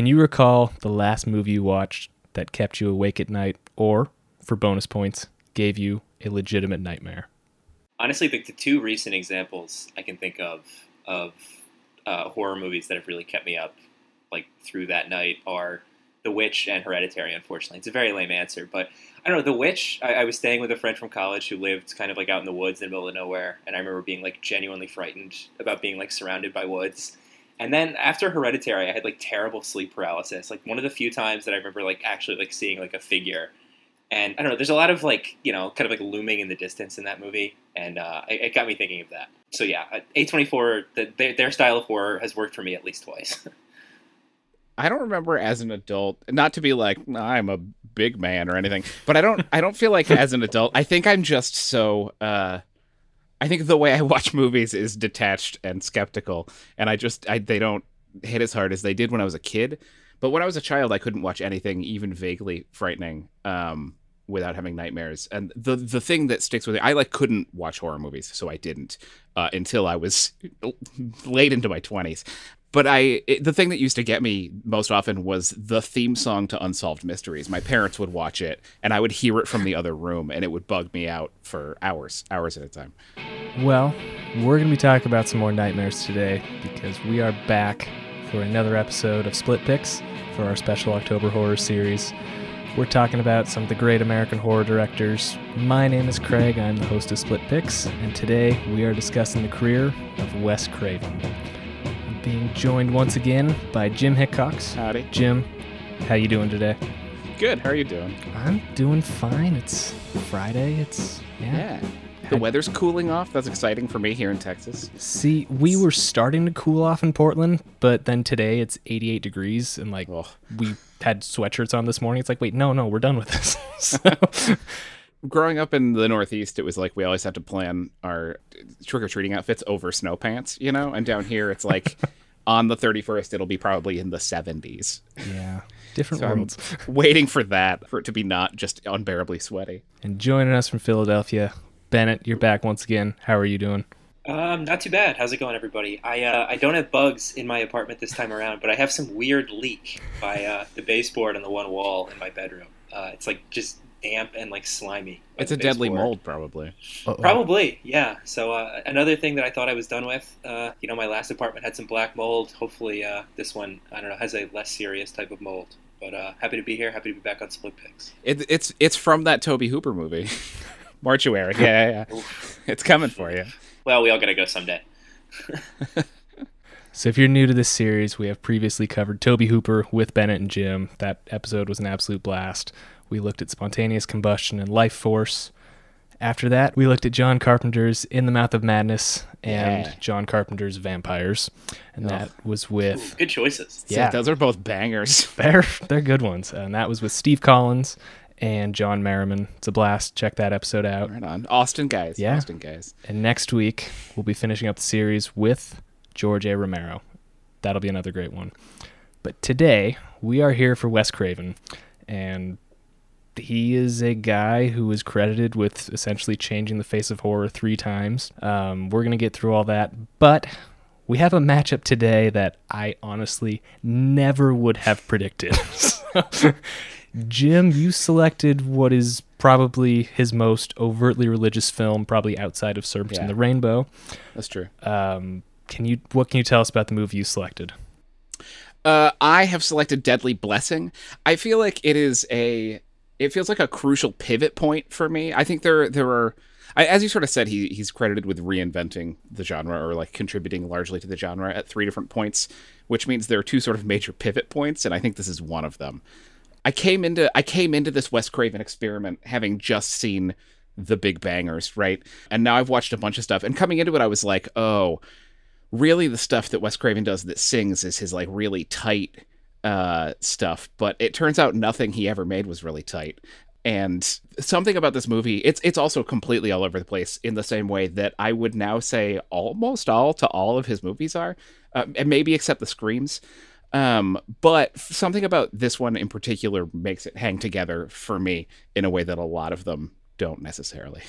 Can you recall the last movie you watched that kept you awake at night or, for bonus points, gave you a legitimate nightmare? Honestly, the, two recent examples I can think of of uh, horror movies that have really kept me up like through that night are The Witch and Hereditary. Unfortunately, it's a very lame answer, but I don't know. The Witch. I, I was staying with a friend from college who lived kind of like out in the woods in the middle of nowhere, and I remember being like genuinely frightened about being like surrounded by woods. And then after Hereditary, I had like terrible sleep paralysis. Like one of the few times that I remember like actually like seeing like a figure. And I don't know. There's a lot of like you know kind of like looming in the distance in that movie, and uh, it, it got me thinking of that. So yeah, A24, the, their, their style of horror has worked for me at least twice. I don't remember as an adult, not to be like I'm a big man or anything, but I don't I don't feel like as an adult. I think I'm just so uh I think the way I watch movies is detached and skeptical and I just I they don't hit as hard as they did when I was a kid. But when I was a child I couldn't watch anything even vaguely frightening um without having nightmares. And the the thing that sticks with me, I like couldn't watch horror movies, so I didn't uh, until I was late into my 20s but I it, the thing that used to get me most often was the theme song to Unsolved Mysteries. My parents would watch it, and I would hear it from the other room, and it would bug me out for hours, hours at a time. Well, we're going to be talking about some more nightmares today because we are back for another episode of Split Picks for our special October horror series. We're talking about some of the great American horror directors. My name is Craig, I'm the host of Split Picks, and today we are discussing the career of Wes Craven being joined once again by Jim Hickox. Howdy. Jim, how you doing today? Good. How are you doing? I'm doing fine. It's Friday. It's yeah. yeah. The weather's cooling off. That's exciting for me here in Texas. See, we were starting to cool off in Portland, but then today it's 88 degrees and like oh. we had sweatshirts on this morning. It's like, wait, no, no, we're done with this. so, growing up in the Northeast, it was like we always had to plan our trick or treating outfits over snow pants, you know. And down here, it's like on the 31st, it'll be probably in the 70s. Yeah, different so worlds. I'm waiting for that for it to be not just unbearably sweaty. And joining us from Philadelphia, Bennett, you're back once again. How are you doing? Um, not too bad. How's it going, everybody? I uh, I don't have bugs in my apartment this time around, but I have some weird leak by uh, the baseboard on the one wall in my bedroom. Uh, it's like just damp and like slimy. It's a deadly mold, probably. Uh-oh. Probably, yeah. So uh, another thing that I thought I was done with, uh, you know, my last apartment had some black mold. Hopefully, uh, this one, I don't know, has a less serious type of mold. But uh, happy to be here. Happy to be back on Split Picks. It, it's it's from that Tobe Hooper movie, Mortuary. Yeah, yeah, yeah. it's coming for you. Well, we all gotta go someday. So if you're new to this series, we have previously covered Tobe Hooper with Bennett and Jim. That episode was an absolute blast. We looked at spontaneous combustion and life force. After that, we looked at John Carpenter's In the Mouth of Madness and yeah. John Carpenter's Vampires, and oh. that was with Ooh, good choices. Yeah, those are both bangers. They're they're good ones, uh, and that was with Steve Collins and John Merriman. It's a blast. Check that episode out. Right on, Austin guys. Yeah, Austin guys. And next week we'll be finishing up the series with George A. Romero. That'll be another great one. But today we are here for Wes Craven, and he is a guy who is credited with essentially changing the face of horror three times. Um, we're going to get through all that, but we have a matchup today that I honestly never would have predicted. Jim, you selected what is probably his most overtly religious film, probably outside of Serpent yeah. and the Rainbow. That's true. Um, can you? What can you tell us about the movie you selected? Uh, I have selected Deadly Blessing. I feel like it is a it feels like a crucial pivot point for me. I think there there are as you sort of said, he he's credited with reinventing the genre or like contributing largely to the genre at three different points, which means there are two sort of major pivot points, and I think this is one of them. I came into I came into this Wes Craven experiment having just seen the big bangers, right? And now I've watched a bunch of stuff, and coming into it, I was like, oh, really? The stuff that Wes Craven does that sings is his like really tight uh, stuff, but it turns out nothing he ever made was really tight. And something about this movie, it's it's also completely all over the place in the same way that I would now say almost all to all of his movies are, uh, and maybe except the screams. Um, but something about this one in particular makes it hang together for me in a way that a lot of them don't necessarily.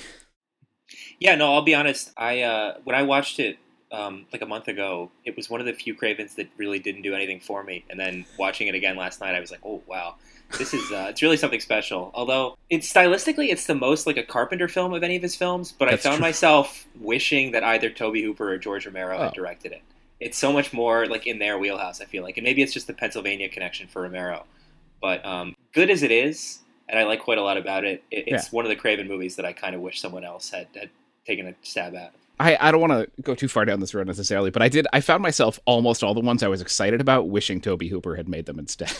Yeah, no, I'll be honest. I uh, when I watched it um, like a month ago, it was one of the few Cravens that really didn't do anything for me. And then watching it again last night, I was like, oh wow, this is uh, it's really something special. Although it's stylistically, it's the most like a Carpenter film of any of his films. But That's I found true. myself wishing that either Tobe Hooper or George Romero Oh. had directed it. It's so much more like in their wheelhouse. I feel like, and maybe it's just the Pennsylvania connection for Romero. But um, good as it is, and I like quite a lot about it. it it's one of the Craven movies that I kind of wish someone else had, had taken a stab at. I, I don't want to go too far down this road necessarily, but I did. I found myself almost all the ones I was excited about wishing Tobe Hooper had made them instead.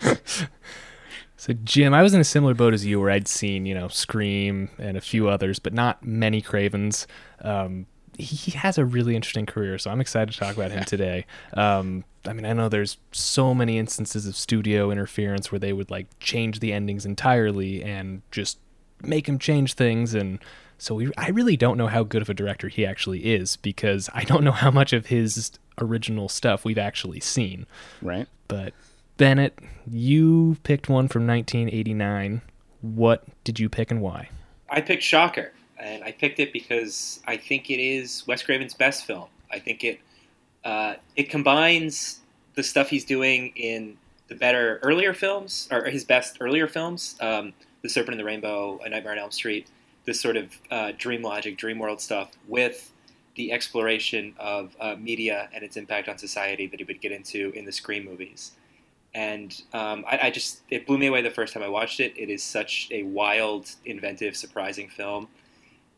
So Jim, I was in a similar boat as you, where I'd seen you know Scream and a few others, but not many Cravens. Um, he has a really interesting career, so I'm excited to talk about him today. Um, I mean, I know there's so many instances of studio interference where they would like change the endings entirely and just make him change things, and so we, I really don't know how good of a director he actually is because I don't know how much of his original stuff we've actually seen. right? But Bennett, you picked one from 1989. What did you pick and why? I picked Shocker, and I picked it because I think it is Wes Craven's best film. I think it uh, it combines the stuff he's doing in the better earlier films, or his best earlier films, um, The Serpent and the Rainbow, A Nightmare on Elm Street, this sort of uh, dream logic, dream world stuff, with the exploration of uh, media and its impact on society that he would get into in the Scream movies. And um, I, I just it blew me away the first time I watched it. It is such a wild, inventive, surprising film,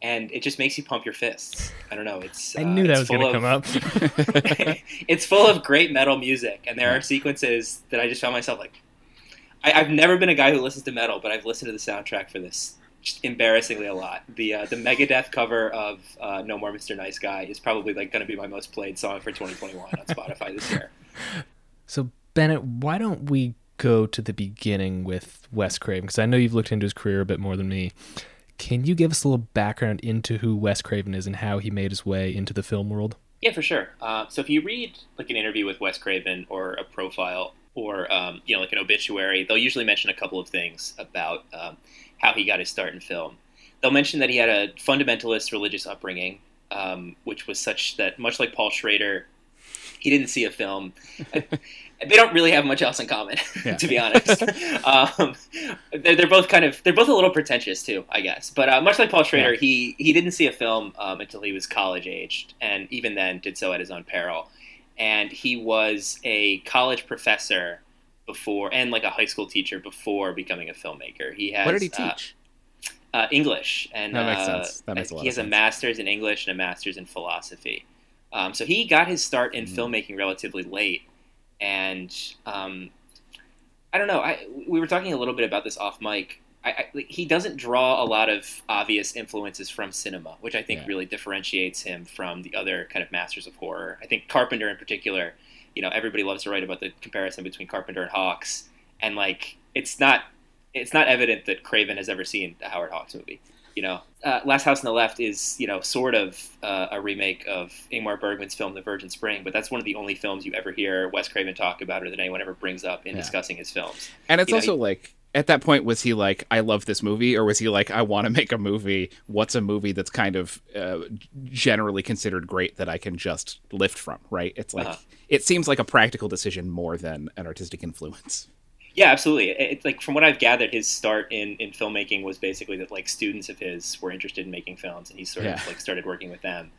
and it just makes you pump your fists. I don't know. It's I uh, knew that was going to come up. it's full of great metal music, and there are sequences that I just found myself like. I, I've never been a guy who listens to metal, but I've listened to the soundtrack for this embarrassingly a lot. The uh, the Megadeth cover of uh, "No More Mr. Nice Guy" is probably like going to be my most played song for 2021 on Spotify this year. so, Bennett, why don't we go to the beginning with Wes Craven? Because I know you've looked into his career a bit more than me. Can you give us a little background into who Wes Craven is and how he made his way into the film world? Yeah, for sure. Uh, so if you read like an interview with Wes Craven or a profile or um, you know like an obituary, they'll usually mention a couple of things about um, how he got his start in film. They'll mention that he had a fundamentalist religious upbringing, um, which was such that much like Paul Schrader, he didn't see a film. they don't really have much else in common, Yeah. to be honest. um, they're, they're both kind of they're both a little pretentious too, I guess. But uh, much like Paul Schrader, Yeah. he he didn't see a film um, until he was college aged, and even then did so at his own peril. And he was a college professor before, and like a high school teacher before becoming a filmmaker. He has what did he uh, teach? uh, English, and That makes uh, sense. That makes a lot he has a master's in English and a master's in philosophy. Um, so he got his start in Mhm. filmmaking relatively late, and um, I don't know. I we were talking a little bit about this off mic. I, I, like, he doesn't draw a lot of obvious influences from cinema, which I think Yeah. really differentiates him from the other kind of masters of horror. I think Carpenter, in particular, you know, everybody loves to write about the comparison between Carpenter and Hawks, and like it's not it's not evident that Craven has ever seen a Howard Hawks movie. You know, uh, Last House on the Left is you know sort of uh, a remake of Ingmar Bergman's film The Virgin Spring, but that's one of the only films you ever hear Wes Craven talk about or that anyone ever brings up in Yeah. discussing his films. And it's you know, also like at that point was he like I love this movie or was he like I want to make a movie? What's a movie that's kind of uh, generally considered great that I can just lift from? Right? It's like Uh-huh. It seems like a practical decision more than an artistic influence. Yeah, absolutely. It's like from what I've gathered, his start in, in filmmaking was basically that like students of his were interested in making films, and he sort Yeah. of like started working with them.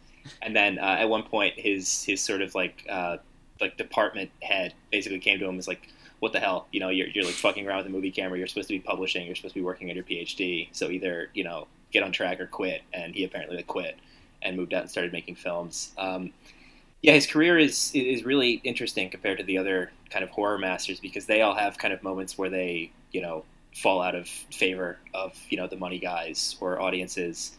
And then uh, at one point, his his sort of like uh, like department head basically came to him and was like, "What the hell? You know, you're you're like fucking around with a movie camera. You're supposed to be publishing. You're supposed to be working on your PhD. So either you know get on track or quit." And he apparently like quit and moved out and started making films. Um, yeah, his career is is really interesting compared to the other kind of horror masters because they all have kind of moments where they you know fall out of favor of you know the money guys or audiences,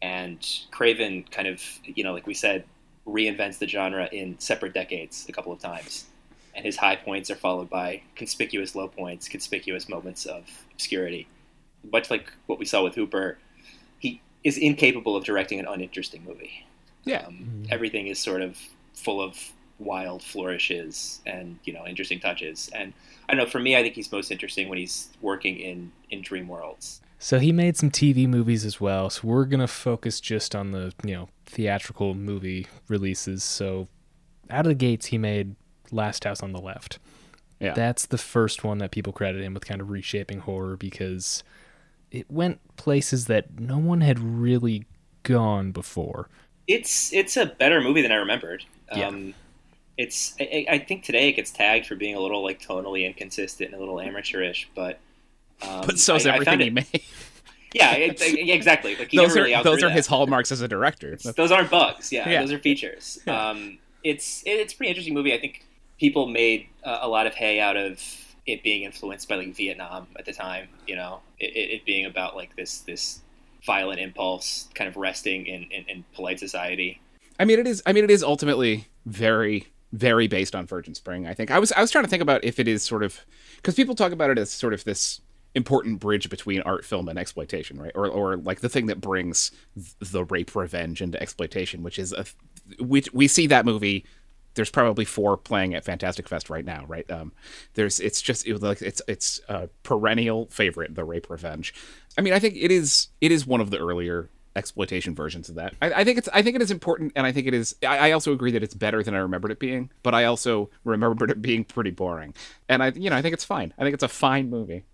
and Craven kind of you know like we said reinvents the genre in separate decades a couple of times, and his high points are followed by conspicuous low points, conspicuous moments of obscurity, much like what we saw with Hooper. He is incapable of directing an uninteresting movie. Yeah. Um, everything is sort of full of wild flourishes and you know interesting touches. And I don't know. For me, I think he's most interesting when he's working in in dream worlds. So he made some TV movies as well. So we're gonna focus just on the you know theatrical movie releases. So out of the gates, he made Last House on the Left. Yeah. That's the first one that people credit him with kind of reshaping horror because it went places that no one had really gone before. It's it's a better movie than I remembered. Yeah. Um, it's I, I think today it gets tagged for being a little like tonally inconsistent and a little amateurish, but um, but so's I- I everything found he it- made. Yeah, it, exactly. Like those are really those are that. his hallmarks as a director. Those aren't bugs. Yeah, Yeah. those are features. Yeah. Um, it's it, it's a pretty interesting movie. I think people made uh, a lot of hay out of it being influenced by like Vietnam at the time. You know, it, it, it being about like this this violent impulse kind of resting in, in, in polite society. I mean, it is. I mean, it is ultimately very, very based on Virgin Spring. I think I was. I was trying to think about if it is sort of because people talk about it as sort of this important bridge between art, film, and exploitation, right? Or, or like the thing that brings the rape revenge into exploitation, which is a. We we see that movie. There's probably four playing at Fantastic Fest right now, right? Um, there's it's just it, like it's it's a perennial favorite, the rape revenge. I mean, I think it is it is one of the earlier exploitation versions of that. I, I think it's I think it is important, and I think it is. I, I also agree that it's better than I remembered it being, but I also remembered it being pretty boring. And I, you know, I think it's fine. I think it's a fine movie.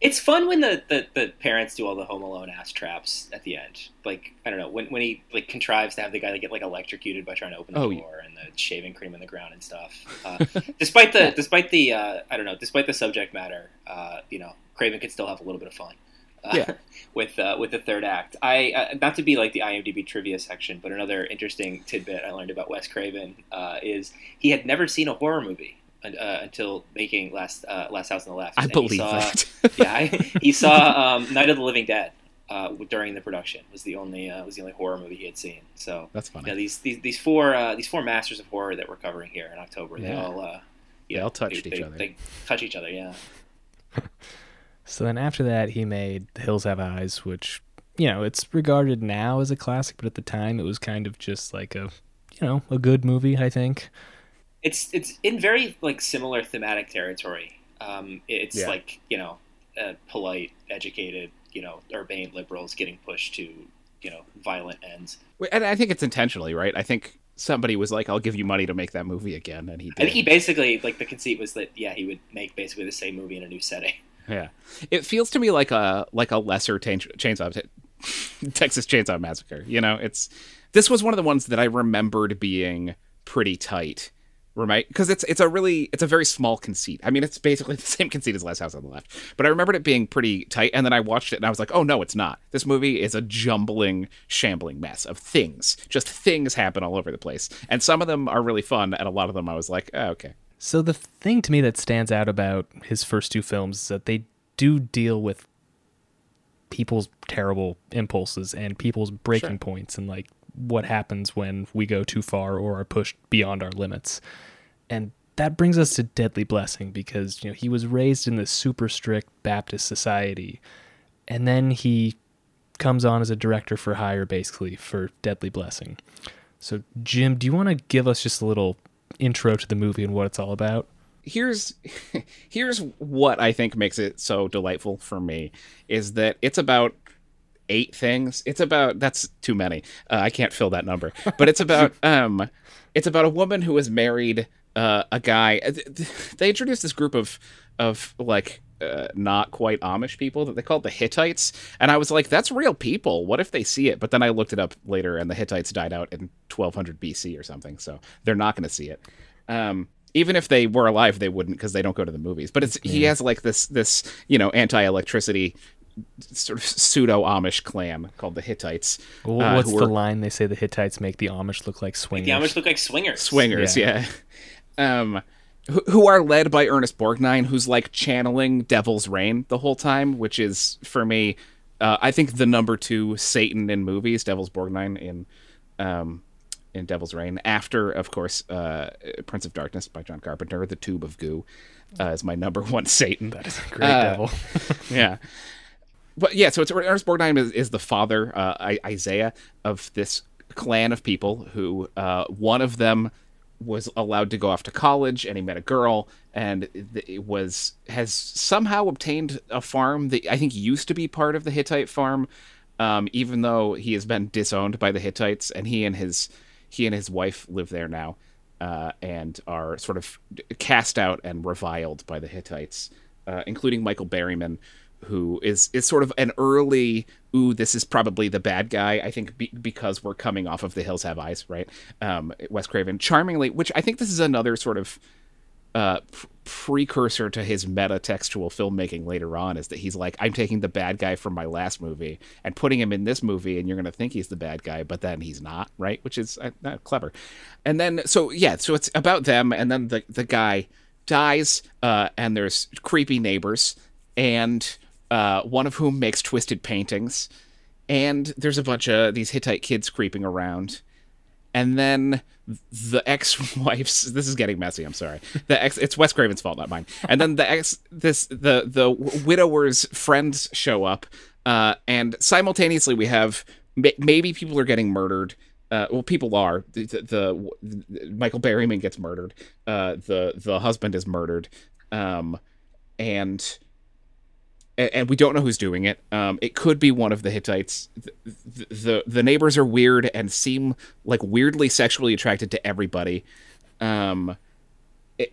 It's fun when the, the, the parents do all the Home Alone ass traps at the end. Like I don't know when when he like contrives to have the guy like, get like electrocuted by trying to open the Oh, door and the shaving cream in the ground and stuff. Uh, despite the despite the uh, I don't know despite the subject matter, uh, you know Craven could still have a little bit of fun. Yeah. with uh, with the third act, I uh, not to be like the IMDb trivia section, but another interesting tidbit I learned about Wes Craven uh, is he had never seen a horror movie uh, until making Last uh, Last House on the Left. I And believe saw- that. yeah, I, he saw um, Night of the Living Dead uh, during the production. Was the only uh, was the only horror movie he had seen. So That's funny. you know, these these these four uh, these four masters of horror that we're covering here in October, they Yeah. all uh, you They all touched they, each they- other. They touch each other. Yeah. So then after that, he made The Hills Have Eyes, which, you know, it's regarded now as a classic, but at the time it was kind of just like a, you know, a good movie, I think. it's it's in very like similar thematic territory. Um, it's Yeah. like you know, uh, polite, educated, you know, urbane liberals getting pushed to you know violent ends. And I think it's intentionally right. I think somebody was like, "I'll give you money to make that movie again," and he did. I think he basically like the conceit was that yeah he would make basically the same movie in a new setting. Yeah, it feels to me like a like a lesser chain, chainsaw Texas Chainsaw Massacre. You know, it's this was one of the ones that I remembered being pretty tight, right? Because it's it's a really it's a very small conceit. I mean, it's basically the same conceit as Last House on the Left, but I remembered it being pretty tight. And then I watched it and I was like, oh no, it's not. This movie is a jumbling, shambling mess of things. Just things happen all over the place, and some of them are really fun, and a lot of them I was like, oh, okay. So the thing to me that stands out about his first two films is that they do deal with people's terrible impulses and people's breaking Sure. points and like what happens when we go too far or are pushed beyond our limits. And that brings us to Deadly Blessing because you know he was raised in this super strict Baptist society and then he comes on as a director for hire basically for Deadly Blessing. So Jim, do you want to give us just a little intro to the movie and what it's all about? here's here's what I think makes it so delightful for me is that it's about eight things. It's about that's too many. Uh, I can't fill that number. But it's about um it's about a woman who has married uh, a guy. They introduced this group of of like uh, not quite Amish people that they called the Hittites, and I was like, "That's real people. What if they see it?" But then I looked it up later, and the Hittites died out in 1200 BC or something, so they're not going to see it. Um, even if they were alive, they wouldn't because they don't go to the movies. But it's he has like this this you know anti electricity sort of pseudo Amish clan called the Hittites. Well, uh, what's the are line they say the Hittites make the Amish look like swingers? The Amish look like swingers. swingers? Yeah. Yeah. Um, who, who are led by Ernest Borgnine, who's like channeling Devil's Rain the whole time, which is for me, uh, I think the number two Satan in movies, Devil's Borgnine in. Um, in Devil's Rain, after, of course, uh, Prince of Darkness by John Carpenter, The Tube of Goo uh, is my number one Satan. That is a great Uh, devil. yeah. But yeah, so it's Ernest Borgnine is, is the father, uh, I, Isaiah, of this clan of people who uh, one of them was allowed to go off to college and he met a girl and it was has somehow obtained a farm that I think used to be part of the Hittite farm, um, even though he has been disowned by the Hittites and he and his he and his wife live there now uh, and are sort of cast out and reviled by the Hittites, uh, including Michael Berryman, who is is sort of an early ooh this is probably the bad guy i think be, because we're coming off of the hills have eyes right? Um wes craven. Charmingly which i think this is another sort of uh pr- precursor to his meta-textual filmmaking later on is that he's like i'm taking the bad guy from my last movie and putting him in this movie and you're going to think he's the bad guy but then he's not right? Which is uh, uh, clever. And then so yeah so it's about them and then the the guy dies uh and there's creepy neighbors and uh, one of whom makes twisted paintings. And there's a bunch of these Hittite kids creeping around. And then the ex-wife's this is getting messy, I'm sorry. The ex it's Wes Craven's fault, not mine. And then the ex this the the widower's friends show up uh, and simultaneously we have maybe people are getting murdered. Uh, well, people are. The, the, the, Michael Berryman gets murdered. Uh, the the husband is murdered, um, and and, we don't know who's doing it. Um, it could be one of the Hittites. The, the, the neighbors are weird and seem like weirdly sexually attracted to everybody. Um,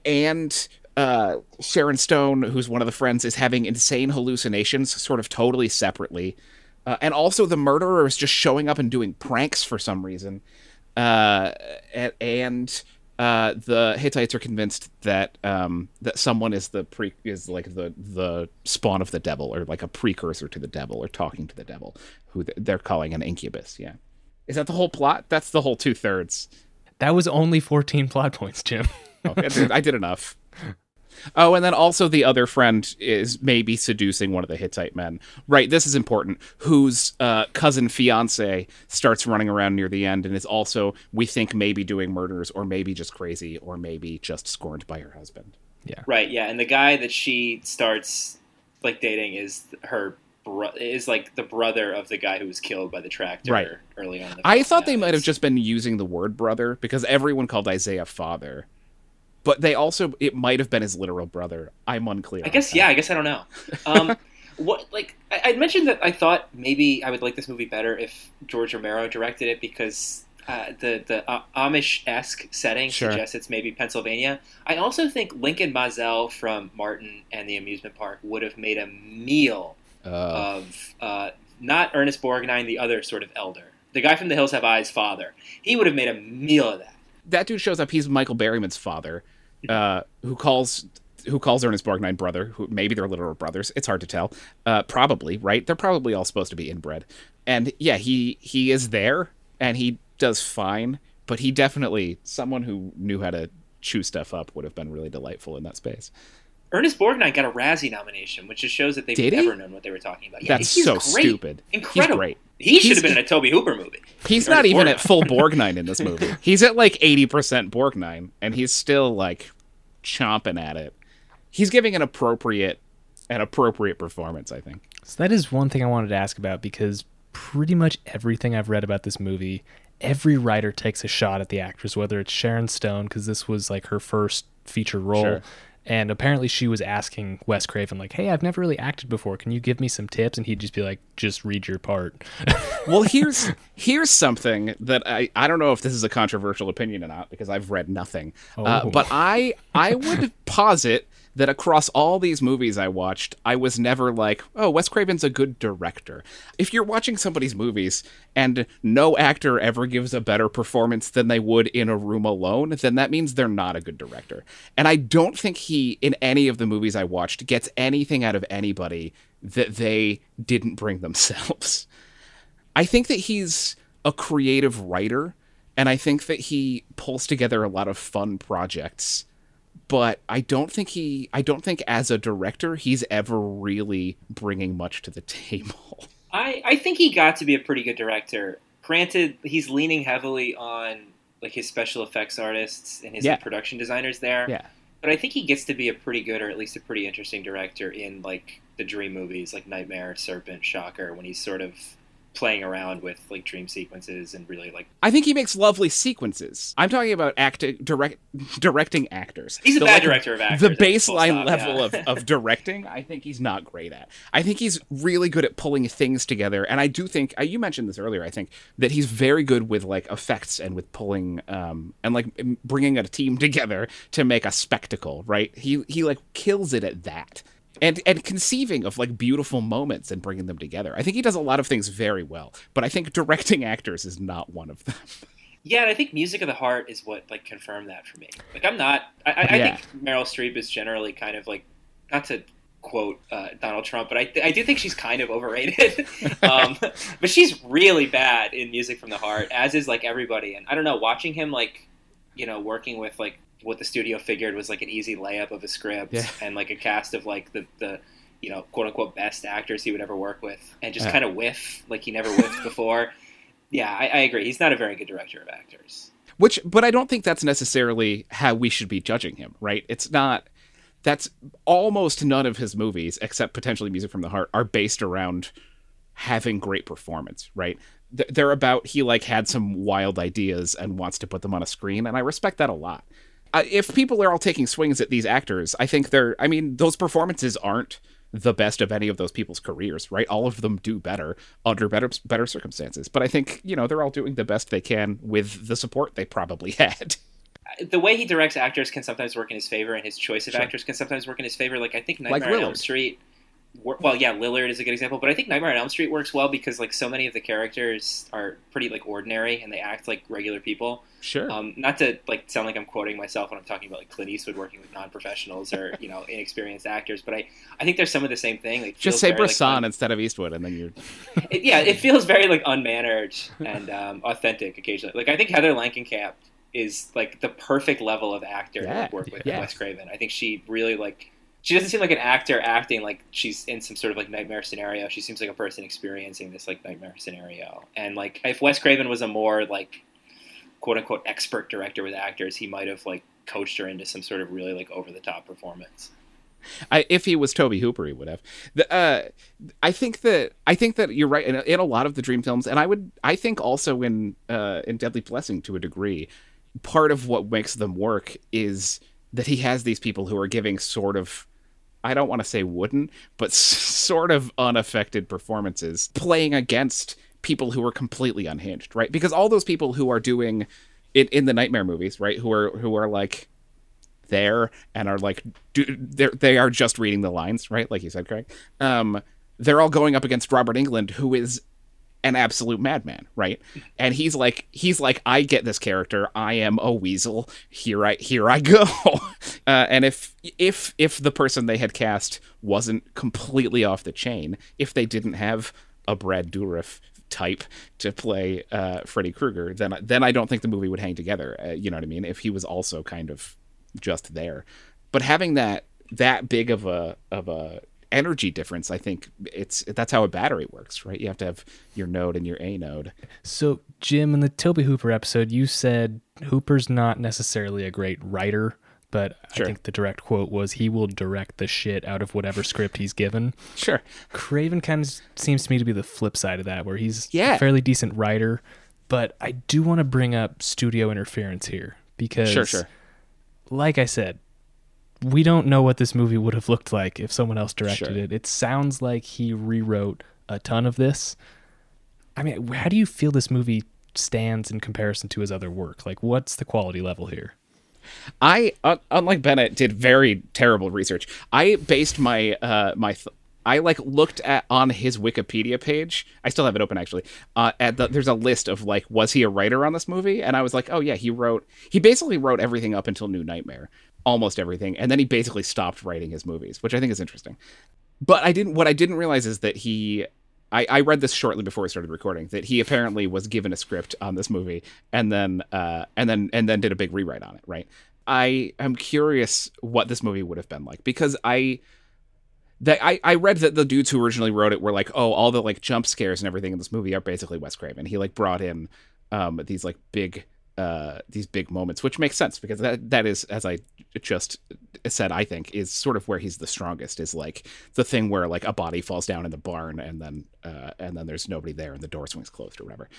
and uh, Sharon Stone, who's one of the friends, is having insane hallucinations, sort of totally separately. Uh, and also, the murderer is just showing up and doing pranks for some reason. Uh, and, and uh, the Hittites are convinced that um, that someone is the pre is like the the spawn of the devil or like a precursor to the devil or talking to the devil, who they're calling an incubus. Yeah, is that the whole plot? That's the whole two thirds. That was only fourteen plot points, Jim. okay, I did, I did enough. Oh, and then also the other friend is maybe seducing one of the Hittite men. Right, this is important. Whose uh, cousin fiance starts running around near the end and is also, we think, maybe doing murders or maybe just crazy or maybe just scorned by her husband. Yeah. Right, yeah. And the guy that she starts like dating is her bro- is like the brother of the guy who was killed by the tractor right. early on. I thought they might have just been using the word brother because everyone called Isaiah father but they also it might have been his literal brother. I'm unclear. I guess yeah. I guess I don't know. Um, what like I, I mentioned that I thought maybe I would like this movie better if George Romero directed it because uh, the the uh, Amish esque setting sure. suggests it's maybe Pennsylvania. I also think Lincoln Maazel from Martin and the Amusement Park would have made a meal uh. of uh, not Ernest Borgnine, the other sort of elder, the guy from The Hills Have Eyes, father. He would have made a meal of that. That dude shows up. He's Michael Berryman's father uh, who calls who calls Ernest Borgnine brother. Who maybe they're literal brothers. It's hard to tell. Uh, probably right. They're probably all supposed to be inbred. And yeah, he he is there and he does fine. But he definitely someone who knew how to chew stuff up would have been really delightful in that space. Ernest Borgnine got a Razzie nomination, which just shows that they've never known what they were talking about. Yeah, That's so great. stupid. Incredible. He's great. He should have been in a Tobe Hooper movie. He's not even Borgnine. at full Borgnine in this movie. He's at like 80% Borgnine, and he's still like chomping at it. He's giving an appropriate an appropriate performance, I think. So that is one thing I wanted to ask about because pretty much everything I've read about this movie, every writer takes a shot at the actress, whether it's Sharon Stone because this was like her first feature role, sure. And apparently she was asking Wes Craven, like, hey, I've never really acted before. Can you give me some tips? And he'd just be like, just read your part. well, here's here's something that I, I don't know if this is a controversial opinion or not because I've read nothing. Uh, oh. Uh, but I I would posit that across all these movies I watched, I was never like, oh, Wes Craven's a good director. If you're watching somebody's movies and no actor ever gives a better performance than they would in a room alone, then that means they're not a good director. And I don't think he, in any of the movies I watched, gets anything out of anybody that they didn't bring themselves. I think that he's a creative writer, and I think that he pulls together a lot of fun projects but I don't think he I don't think as a director he's ever really bringing much to the table. I I think he got to be a pretty good director. Granted, he's leaning heavily on like his special effects artists and his yeah. like, production designers there. Yeah. But I think he gets to be a pretty good or at least a pretty interesting director in like the dream movies like Nightmare, Serpent, Shocker when he's sort of playing around with like dream sequences and really like I think he makes lovely sequences. I'm talking about acting, direct, directing actors. he's a The, bad like, director of actors. The I think, full baseline stop, level yeah. of, of directing, I think he's not great at. I think he's really good at pulling things together, and I do think uh, you mentioned this earlier. I think that he's very good with like effects and with pulling um and like bringing a team together to make a spectacle. Right? He he like kills it at that. And, and conceiving of like beautiful moments and bringing them together. I think he does a lot of things very well, but I think directing actors is not one of them. Yeah, and I think music of the heart is what like confirmed that for me. Like I'm not. I, I, I think Meryl Streep is generally kind of like not to quote uh, Donald Trump, but I, I do think she's kind of overrated. um, but she's really bad in music from the heart, as is like everybody. And I don't know, watching him like you know working with like what the studio figured was like an easy layup of a script Yeah. and like a cast of like the the you know quote unquote best actors he would ever work with, and just Yeah. kind of whiff like he never whiffed before. Yeah, I, I agree. He's not a very good director of actors. Which, but I don't think that's necessarily how we should be judging him, right? It's not. That's almost none of his movies, except potentially Music from the Heart, are based around having great performance, right? They're about he like had some wild ideas and wants to put them on a screen, and I respect that a lot. Uh, if people are all taking swings at these actors, I think they're. I mean, those performances aren't the best of any of those people's careers, right? All of them do better under better better circumstances, but I think you know they're all doing the best they can with the support they probably had. the way he directs actors can sometimes work in his favor, and his choice of Sure. actors can sometimes work in his favor. Like I think Like Nightmare on Elm Street. Well, yeah, Lillard is a good example, but I think Nightmare on Elm Street works well because like so many of the characters are pretty like ordinary and they act like regular people. Sure. Um, not to like sound like I'm quoting myself when I'm talking about like Clint Eastwood working with non-professionals or you know inexperienced actors, but I I think there's some of the same thing. Like, Just say very, like, Bresson instead of Eastwood, and then you're. it, yeah, it feels very like unmannered and um, authentic occasionally. Like I think Heather Langenkamp is like the perfect level of actor to Yeah, like, work with yeah. Wes Craven. I think she really like she doesn't seem like an actor acting like she's in some sort of like nightmare scenario. She seems like a person experiencing this like nightmare scenario. And like if Wes Craven was a more like quote unquote expert director with actors, he might have like coached her into some sort of really like over the top performance. I, if he was Tobe Hooper, he would have. The, uh, I think that I think that you're right in, in a lot of the Dream films, and I would I think also in uh, in Deadly Blessing to a degree, part of what makes them work is that he has these people who are giving sort of. I don't want to say wooden, but sort of unaffected performances playing against people who are completely unhinged, right? Because all those people who are doing it in the nightmare movies, right? Who are who are like there and are like do, they are just reading the lines right like you said craig um they're all going up against robert englund who is an absolute madman right and he's like he's like i get this character i am a weasel here i here i go uh, and if if if the person they had cast wasn't completely off the chain if they didn't have a brad dourif type to play uh, Freddy Krueger, then then I don't think the movie would hang together. Uh, you know what I mean? If he was also kind of just there, but having that that big of a of a energy difference, I think it's that's how a battery works, right? You have to have your node and your A node. So, Jim, in the Tobe Hooper episode, you said Hooper's not necessarily a great writer, but Sure. I think the direct quote was he will direct the shit out of whatever script he's given. Sure. Craven kind of seems to me to be the flip side of that, where he's Yeah. a fairly decent writer, but I do want to bring up studio interference here because, Sure, sure. like I said, we don't know what this movie would have looked like if someone else directed Sure. it. It sounds like he rewrote a ton of this. I mean, how do you feel this movie stands in comparison to his other work? Like, what's the quality level here? I, unlike Bennett, did very terrible research. I based my uh my th- I like looked at on his Wikipedia page. I still have it open actually. Uh, at the, there's a list of like, was he a writer on this movie? And I was like, oh yeah, he wrote. He basically wrote everything up until New Nightmare, almost everything, and then he basically stopped writing his movies, which I think is interesting. But I didn't. What I didn't realize is that he. I, I read this shortly before we started recording that he apparently was given a script on this movie and then uh, and then and then did a big rewrite on it. Right. I am curious what this movie would have been like because I that I, I read that the dudes who originally wrote it were like, oh, all the like jump scares and everything in this movie are basically Wes Craven. He like brought in um these like big uh, these big moments, which makes sense because that that is, as I just said, I think is sort of where he's the strongest. Is like the thing where like a body falls down in the barn and then uh, and then there's nobody there and the door swings closed or whatever.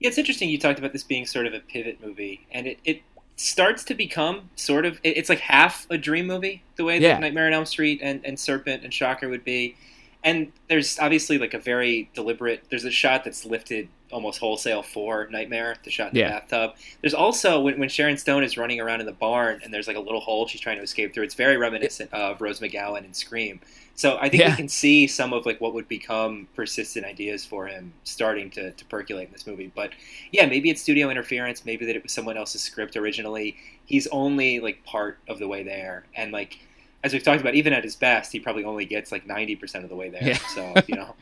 Yeah, it's interesting you talked about this being sort of a pivot movie, and it, it starts to become sort of it's like half a dream movie the way that Yeah. Nightmare on Elm Street and, and Serpent and Shocker would be. And there's obviously like a very deliberate. There's a shot that's lifted almost wholesale for Nightmare, the shot in the Yeah. bathtub. There's also when, when Sharon Stone is running around in the barn and there's like a little hole she's trying to escape through. It's very reminiscent of Rose McGowan in Scream. So I think Yeah. we can see some of like what would become persistent ideas for him starting to, to percolate in this movie. But yeah, maybe it's studio interference. Maybe that it was someone else's script originally. He's only like part of the way there, and like as we've talked about, even at his best, he probably only gets like ninety percent of the way there. Yeah. So you know,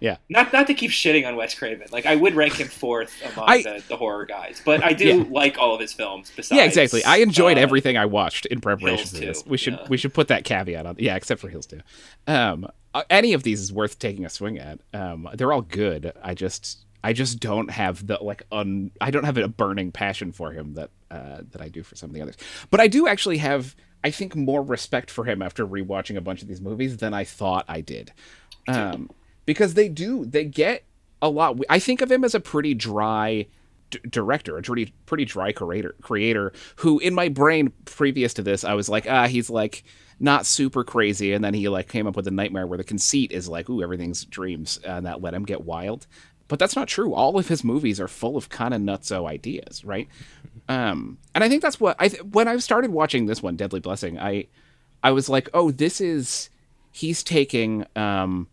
Yeah. Not not to keep shitting on Wes Craven. Like I would rank him fourth among I- the, the horror guys, but I do Yeah. like all of his films. Besides, yeah, exactly. I enjoyed uh, everything I watched in preparation Hills for too, this. We should yeah. we should put that caveat on. Yeah, except for Hills too. Um, uh, any of these is worth taking a swing at. Um, they're all good. I just I just don't have the like un I don't have a burning passion for him that uh, that I do for some of the others. But I do actually have I think more respect for him after rewatching a bunch of these movies than I thought I did. Um, because they do they get a lot. I think of him as a pretty dry d- director, a pretty pretty dry creator creator who in my brain previous to this I was like, ah, he's like not super crazy and then he like came up with a nightmare where the conceit is like, ooh, everything's dreams and that let him get wild. But that's not true. All of his movies are full of kind of nutso ideas, right? Um, and I think that's what I th- when I started watching this one, Deadly Blessing, I I was like, oh, this is he's taking um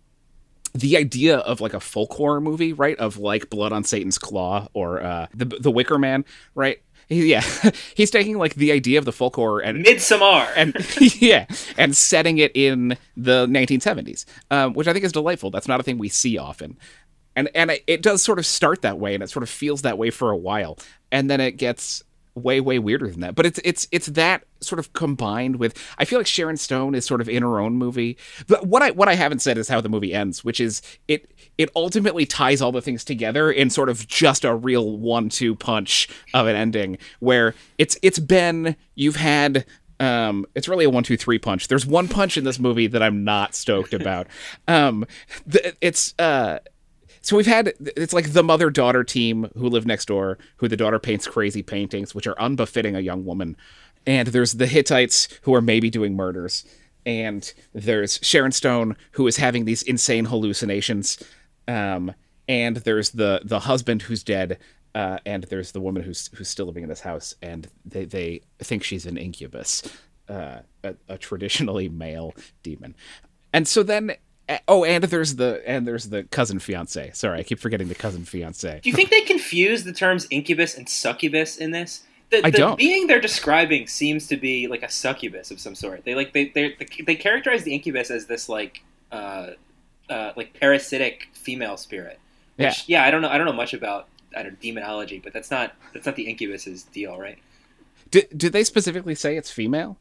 the idea of like a folk horror movie, right? Of like Blood on Satan's Claw or uh, the the Wicker Man, right? He, yeah, he's taking like the idea of the folk horror and Midsommar. and yeah, and setting it in the 1970s, um, which I think is delightful. That's not a thing we see often, and and it, it does sort of start that way, and it sort of feels that way for a while, and then it gets way way weirder than that. But it's it's it's that sort of combined with I feel like Sharon Stone is sort of in her own movie. But what I what I haven't said is how the movie ends, which is it it ultimately ties all the things together in sort of just a real one-two punch of an ending where it's it's been you've had um, it's really a one, two, three punch. There's one punch in this movie that I'm not stoked about. Um, the, it's uh, so we've had it's like the mother daughter team who live next door, who the daughter paints crazy paintings, which are unbefitting a young woman. And there's the Hittites who are maybe doing murders. And there's Sharon Stone who is having these insane hallucinations. Um, and there's the the husband who's dead. Uh, and there's the woman who's who's still living in this house, and they they think she's an incubus, uh, a, a traditionally male demon. And so then oh and there's the and there's the cousin fiance sorry i keep forgetting the cousin fiance Do you think they confuse the terms incubus and succubus in this? The, I don't. being they're describing seems to be like a succubus of some sort. They like they they they characterize the incubus as this like uh, uh, like parasitic female spirit. Which, yeah. I don't know. I don't know much about I don't know, demonology, but that's not that's not the incubus's deal, right? did, did they specifically say it's female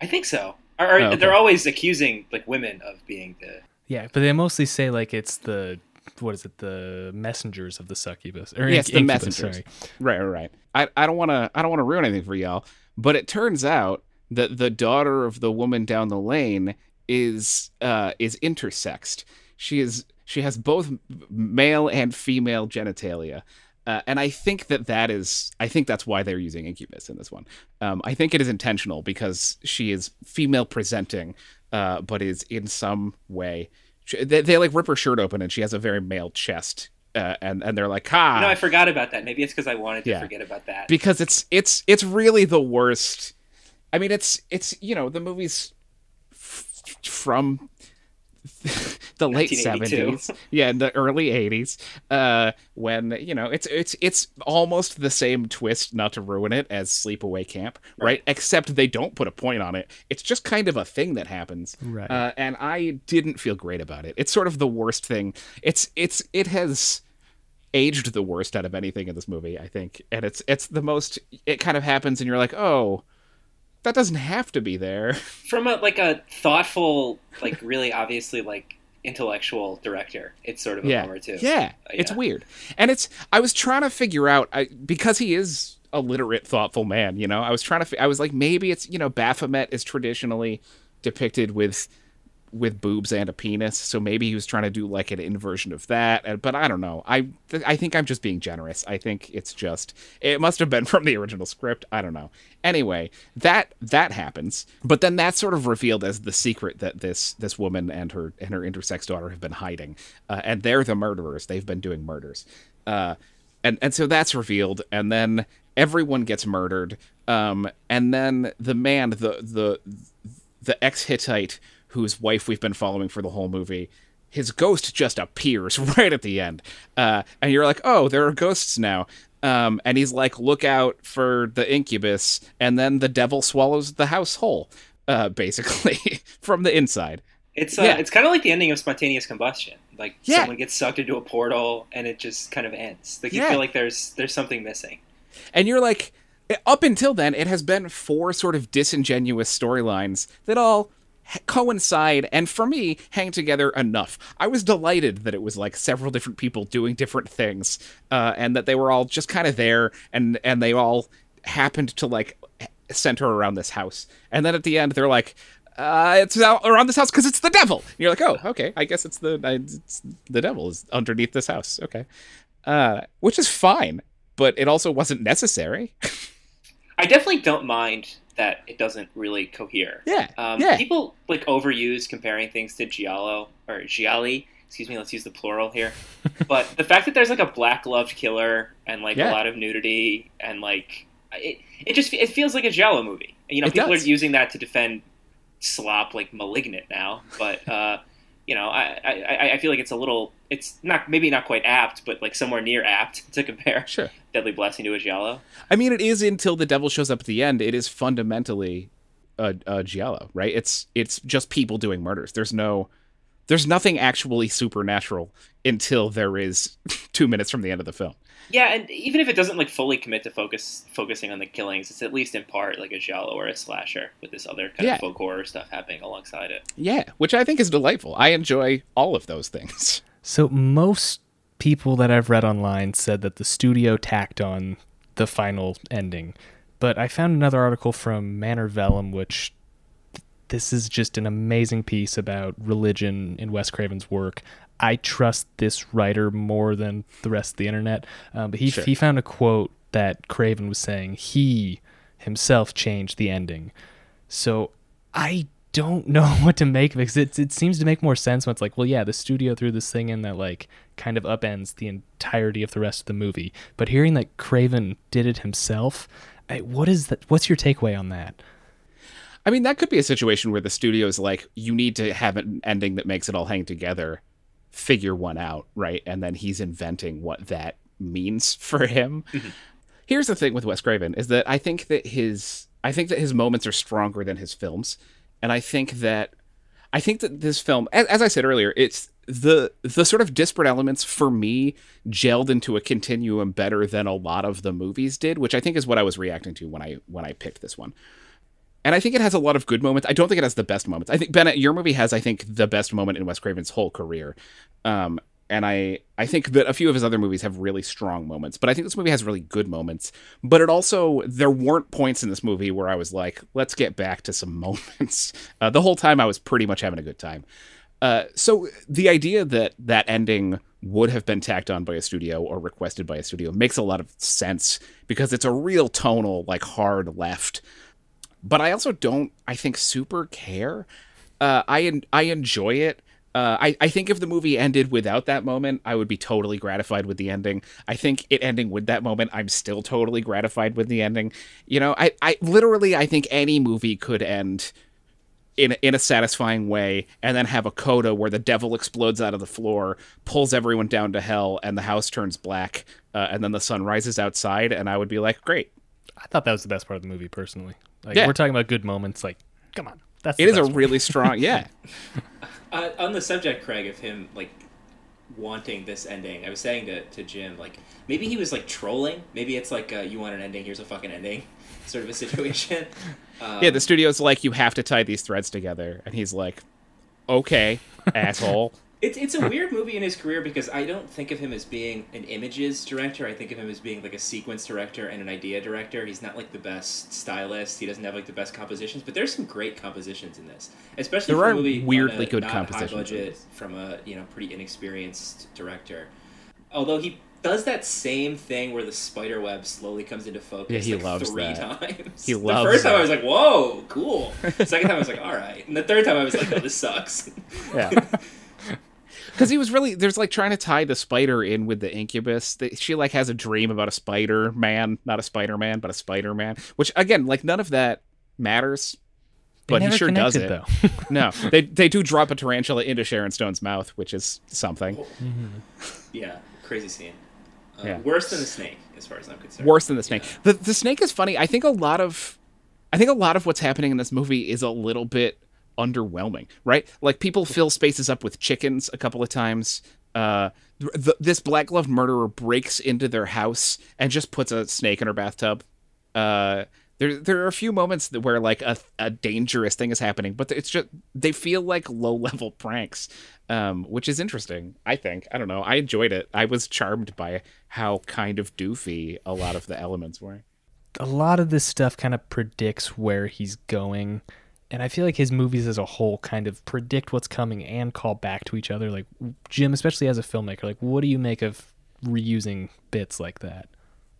I think so. Or, or Oh, okay. they're always accusing like women of being the Yeah, but they mostly say like it's the what is it? The messengers of the succubus or Yes, inc- the incubus, messengers. Sorry. right right right i, I don't want to i don't want to ruin anything for y'all but it turns out that the daughter of the woman down the lane is uh is intersexed she is she has both male and female genitalia uh, and I think that that is, I think that's why they're using incubus in this one. Um, I think it is intentional because she is female presenting, uh, but is in some way, they, they like rip her shirt open and she has a very male chest, uh, and and they're like, ha, No, I forgot about that. Maybe it's because I wanted to Yeah. forget about that. because it's it's it's really the worst. I mean, it's it's you know the movie's f- from the late seventies, yeah, in the early eighties, uh, when you know it's it's it's almost the same twist, not to ruin it, as Sleepaway Camp, right? Except they don't put a point on it. It's just kind of a thing that happens, Right. Uh, and I didn't feel great about it. It's sort of the worst thing. It's it's it has aged the worst out of anything in this movie, I think. And it's it's the most it kind of happens and you're like, "Oh, that doesn't have to be there." from a like a thoughtful, like really obviously like intellectual director, it's sort of a yeah. bummer too. Yeah. It's Yeah. weird. And it's I was trying to figure out I, because he is a literate, thoughtful man. You know, I was trying to. I was like, maybe it's you know, Baphomet is traditionally depicted with with boobs and a penis, so maybe he was trying to do like an inversion of that. But I don't know. I I think I'm just being generous. I think it's just it must have been from the original script. I don't know. Anyway, that that happens, but then that's sort of revealed as the secret that this this woman and her and her intersex daughter have been hiding, uh, and they're the murderers. They've been doing murders. Uh, and and so that's revealed and then everyone gets murdered um and then the man the the the ex-hittite whose wife we've been following for the whole movie his ghost just appears right at the end uh and you're like oh there are ghosts now um and he's like look out for the incubus and then the devil swallows the house whole uh basically from the inside It's uh, Yeah. it's kind of like the ending of spontaneous combustion. Like Yeah. someone gets sucked into a portal and it just kind of ends. Like you Yeah. feel like there's there's something missing. And you're like, up until then, it has been four sort of disingenuous storylines that all coincide and for me hang together enough. I was delighted that it was like several different people doing different things, uh, and that they were all just kind of there, and and they all happened to like center around this house. And then at the end, they're like. Uh, it's around this house because it's the devil. And you're like, oh, okay. I guess it's the it's, the devil is underneath this house. Okay, uh, which is fine, but it also wasn't necessary. I definitely don't mind that it doesn't really cohere. Yeah, Um, yeah. People like overuse comparing things to Giallo or Gialli. Excuse me. Let's use the plural here. but the fact that there's like a black gloved killer and like Yeah. a lot of nudity and like it, it just it feels like a Giallo movie. You know, It people does. are using that to defend slop like malignant now, but uh, you know, I, I I- feel like it's a little it's not maybe not quite apt, but like somewhere near apt to compare Sure. Deadly Blessing to a Giallo. I mean, it is until the devil shows up at the end. It is fundamentally a, a giallo, right? It's it's just people doing murders. There's no, there's nothing actually supernatural until there is two minutes from the end of the film. Yeah, and even if it doesn't like fully commit to focus focusing on the killings, it's at least in part like a giallo or a slasher with this other kind Yeah. of folk horror stuff happening alongside it. Yeah, which I think is delightful. I enjoy all of those things. So most people that I've read online said that the studio tacked on the final ending, but I found another article from Manor Vellum, which th- this is just an amazing piece about religion in Wes Craven's work. I trust this writer more than the rest of the internet. Um, but he Sure. he found a quote that Craven was saying he himself changed the ending. So I don't know what to make of it 'cause it. It seems to make more sense when it's like, well, yeah, the studio threw this thing in that like kind of upends the entirety of the rest of the movie. But hearing that Craven did it himself, I, what is that? What's your takeaway on that? I mean, that could be a situation where the studio's like, you need to have an ending that makes it all hang together, figure one out, right? And then he's inventing what that means for him. Mm-hmm. Here's the thing with Wes Craven is that I think that his I think that his moments are stronger than his films, and I think that I think that this film, as, as I said earlier, it's the the sort of disparate elements for me gelled into a continuum better than a lot of the movies did, which I think is what I was reacting to when I when I picked this one. And I think it has a lot of good moments. I don't think it has the best moments. I think Bennett, your movie has, I think, the best moment in Wes Craven's whole career. Um, and I, I think that a few of his other movies have really strong moments, but I think this movie has really good moments. But it also, there weren't points in this movie where I was like, let's get back to some moments. Uh, the whole time I was pretty much having a good time. Uh, so the idea that that ending would have been tacked on by a studio or requested by a studio makes a lot of sense because it's a real tonal, like hard left but I also don't, I think, super care. Uh, I I enjoy it. Uh, I, I think if the movie ended without that moment, I would be totally gratified with the ending. I think it ending with that moment, I'm still totally gratified with the ending. You know, I, I literally, I think any movie could end in, in a satisfying way and then have a coda where the devil explodes out of the floor, pulls everyone down to hell, and the house turns black, uh, and then the sun rises outside, and I would be like, great. I thought that was the best part of the movie, personally. Like Yeah. we're talking about good moments. Like, come on, that's it is a one. really strong, yeah. Uh, on the subject, Craig, of him like wanting this ending, I was saying to, to Jim like maybe he was like trolling. Maybe it's like uh, you want an ending, here's a fucking ending, sort of a situation. Um, Yeah, the studio's like, you have to tie these threads together. And he's like, okay, asshole. It's it's a weird movie in his career because I don't think of him as being an images director. I think of him as being like a sequence director and an idea director. He's not like the best stylist. He doesn't have like the best compositions, but there's some great compositions in this, especially There for are a movie weirdly a good compositions High budget from a you know pretty inexperienced director. Although he does that same thing where the spider web slowly comes into focus. Yeah, he like loves three that. times. He loves. the first time. I was like, "Whoa, cool." The second time I was like, "All right," and the third time I was like, "No, this sucks." Yeah. Because he was really there's like trying to tie the spider in with the incubus. They- She like has a dream about a spider man, not a Spider Man, but a Spider Man. Which again, like none of that matters. But he sure does it. Though. No, they they do drop a tarantula into Sharon Stone's mouth, which is something Yeah, crazy scene. Uh, Yeah. Worse than the snake, as far as I'm concerned. worse than the snake. Yeah. The the snake is funny. I think a lot of I think a lot of what's happening in this movie is a little bit underwhelming, right? Like people fill spaces up with chickens a couple of times. Uh, th- th- this black gloved murderer breaks into their house and just puts a snake in her bathtub. Uh, there, there are a few moments that where like a, a dangerous thing is happening, but it's just they feel like low level pranks, um, which is interesting. I think I don't know. I enjoyed it. I was charmed by how kind of doofy a lot of the elements were. a lot of this stuff kind of predicts where he's going and i feel like his movies as a whole kind of predict what's coming and call back to each other like jim especially as a filmmaker like what do you make of reusing bits like that